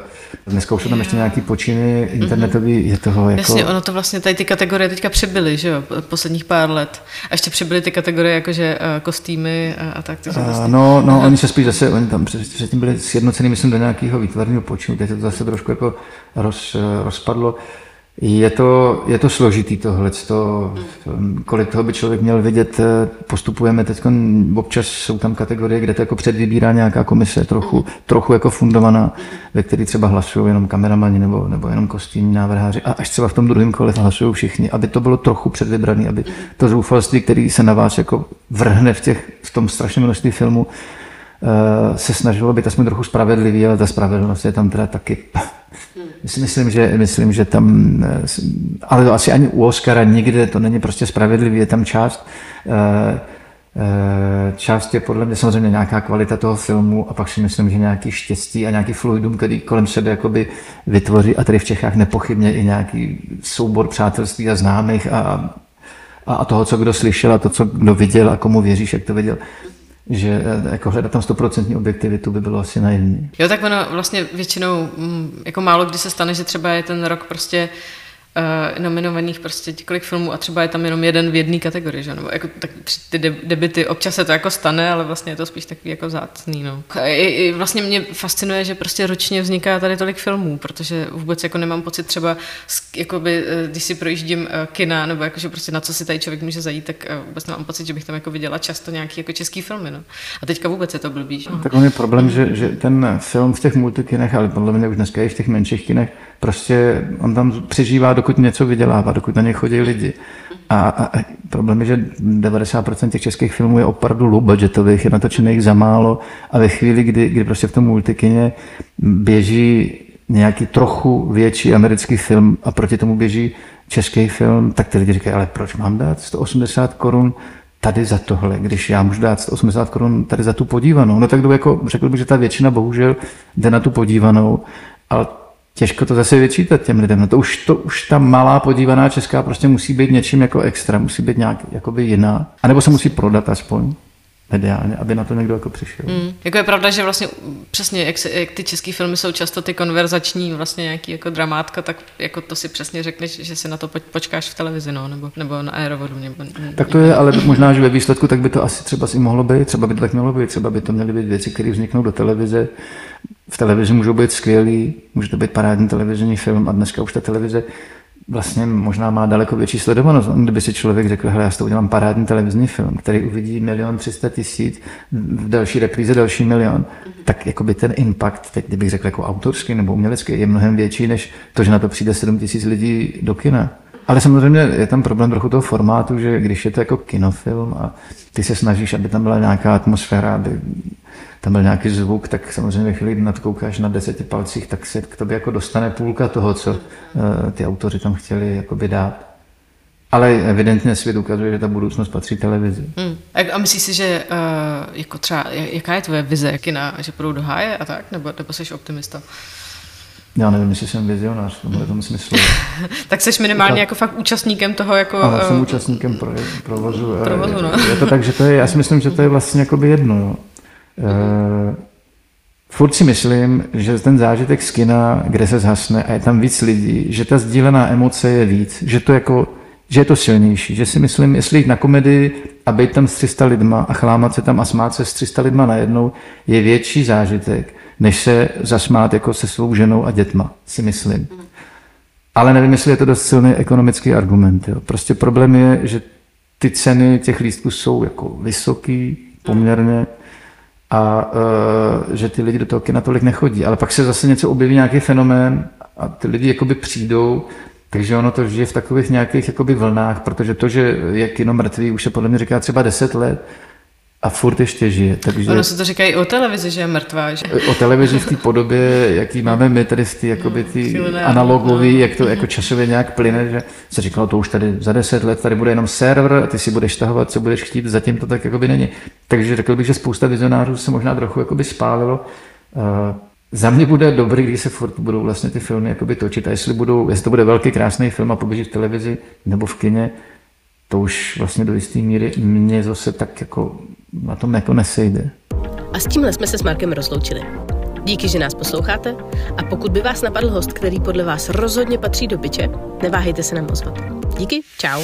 S2: e, Dneska už jsou tam ještě nějaký počiny internetový, je toho jako...
S1: Jasně, ono to vlastně tady ty kategorie teďka přibyly, že jo, posledních pár let. A ještě přibyly ty kategorie jakože uh, kostýmy a, a tak. Takže
S2: vlastně... No, no, oni se spíš zase, oni tam předtím byli sjednoceni, myslím, do nějakého výtvarného počinu, teď se to zase trošku jako roz, eh, rozpadlo. Je to, je to složitý tohle, to, kolik toho by člověk měl vidět. Postupujeme teď, občas jsou tam kategorie, kde to jako předvybírá nějaká komise, trochu, trochu jako fundovaná, ve které třeba hlasují jenom kameramani nebo, nebo jenom kostýmní návrháři. A až třeba v tom druhém kole hlasují všichni, aby to bylo trochu předvybrané, aby to zoufalství, který se na vás jako vrhne v, těch, v tom strašném množství filmů, eh, se snažilo být aspoň trochu spravedlivý, ale ta spravedlnost je tam teda taky Myslím, že, myslím, že tam, eh, ale to asi ani u Oscara nikde to není prostě spravedlivý, je tam část, eh, eh, část je podle mě samozřejmě nějaká kvalita toho filmu a pak si myslím, že nějaký štěstí a nějaký fluidum, který kolem sebe jakoby vytvoří a tady v Čechách nepochybně i nějaký soubor přátelství a známých a, a toho, co kdo slyšel a to, co kdo viděl a komu věříš, jak to viděl že eh, jako hledat tam stoprocentní objektivitu by bylo asi naivní.
S1: Jo, tak ono vlastně většinou, mm, jako málo kdy se stane, že třeba je ten rok prostě uh, nominovaných prostě kolik filmů a třeba je tam jenom jeden v jedné kategorii, že? Nebo jako tak ty debity, občas se to jako stane, ale vlastně je to spíš takový jako zácný, no. I, i vlastně mě fascinuje, že prostě ročně vzniká tady tolik filmů, protože vůbec jako nemám pocit třeba, jakoby, eh, když si projíždím eh, kina, nebo jako, že prostě na co si tady člověk může zajít, tak vůbec nemám pocit, že bych tam jako viděla často nějaký jako český filmy, no. A teďka vůbec je to blbý, že?
S2: Tak on je problém, že, že ten film v těch multikinech, ale podle mě už dneska i v těch menších kinech, prostě on tam přežívá, dokud něco vydělává, dokud na ně chodí lidi. A, a, a problém je, že 90% těch českých filmů je opravdu low budgetových, je natočených za málo a ve chvíli, kdy, kdy prostě v tom multikině běží nějaký trochu větší americký film a proti tomu běží český film, tak ty lidi říkají, ale proč mám dát 180 korun tady za tohle, když já můžu dát 180 korun tady za tu podívanou. No tak jako, řekl bych, že ta většina bohužel jde na tu podívanou, ale těžko to zase vyčítat těm lidem. No to už, to už ta malá podívaná česká prostě musí být něčím jako extra, musí být nějak jakoby jiná. A nebo se musí prodat aspoň mediálně, aby na to někdo jako přišel. Mm.
S1: Jako je pravda, že vlastně přesně, jak, se, jak ty české filmy jsou často ty konverzační, vlastně nějaký jako dramátka, tak jako to si přesně řekneš, že si na to počkáš v televizi, no, nebo, nebo na aerovodu. Nebo,
S2: tak to je, ale možná, že ve výsledku tak by to asi třeba si mohlo být, třeba by to tak mělo být, třeba by to měly být věci, které vzniknou do televize, v televizi můžou být skvělý, může to být parádní televizní film a dneska už ta televize vlastně možná má daleko větší sledovanost. Kdyby si člověk řekl, hele, já s to udělám parádní televizní film, který uvidí milion třista tisíc, v další repríze další milion, tak jako by ten impact, teď kdybych řekl jako autorský nebo umělecký, je mnohem větší, než to, že na to přijde 7 tisíc lidí do kina. Ale samozřejmě je tam problém trochu toho formátu, že když je to jako kinofilm a ty se snažíš, aby tam byla nějaká atmosféra, aby tam byl nějaký zvuk, tak samozřejmě ve chvíli, kdy na to koukáš na deseti palcích, tak se k tobě jako dostane půlka toho, co uh, ty autoři tam chtěli jakoby dát. Ale evidentně svět ukazuje, že ta budoucnost patří televizi. Hmm.
S1: A myslíš si, že uh, jako třeba, jaká je tvoje vize kina, že půjdou do háje a tak, nebo, nebo jsi optimista?
S2: Já nevím, jestli jsem vizionář v tomhle tom smyslu.
S1: tak jsi minimálně tak, jako fakt účastníkem toho jako...
S2: Ano, jsem účastníkem pro, provozu.
S1: provozu no.
S2: je, je, to tak, že to je, já si myslím, že to je vlastně jakoby jedno. Jo. Uh, furt si myslím, že ten zážitek z kina, kde se zhasne a je tam víc lidí, že ta sdílená emoce je víc, že to jako že je to silnější, že si myslím, jestli jít na komedii a být tam s 300 lidma a chlámat se tam a smát se s 300 lidma najednou je větší zážitek, než se zasmát jako se svou ženou a dětma, si myslím. Ale nevím, jestli je to dost silný ekonomický argument. Jo. Prostě problém je, že ty ceny těch lístků jsou jako vysoký poměrně a uh, že ty lidi do toho kina tolik nechodí. Ale pak se zase něco objeví, nějaký fenomén a ty lidi jakoby přijdou, takže ono to žije v takových nějakých jakoby vlnách, protože to, že je kino mrtvý, už se podle mě říká třeba 10 let, a furt ještě žije. Takže...
S1: Ono se to říká i o televizi, že je mrtvá. Že?
S2: O televizi v té podobě, jaký máme my tady v té jakoby tý analogový, no. jak to jako časově nějak plyne, že se říkalo, to už tady za deset let tady bude jenom server a ty si budeš tahovat, co budeš chtít, zatím to tak jakoby není. Takže řekl bych, že spousta vizionářů se možná trochu jakoby spálilo. Uh, za mě bude dobrý, když se furt budou vlastně ty filmy jakoby točit a jestli, budou, jestli to bude velký krásný film a poběží v televizi nebo v kině, to už vlastně do jisté míry mě zase tak jako na tom jako nesejde.
S3: A s tímhle jsme se s Markem rozloučili. Díky, že nás posloucháte a pokud by vás napadl host, který podle vás rozhodně patří do byče, neváhejte se nám ozvat. Díky, čau.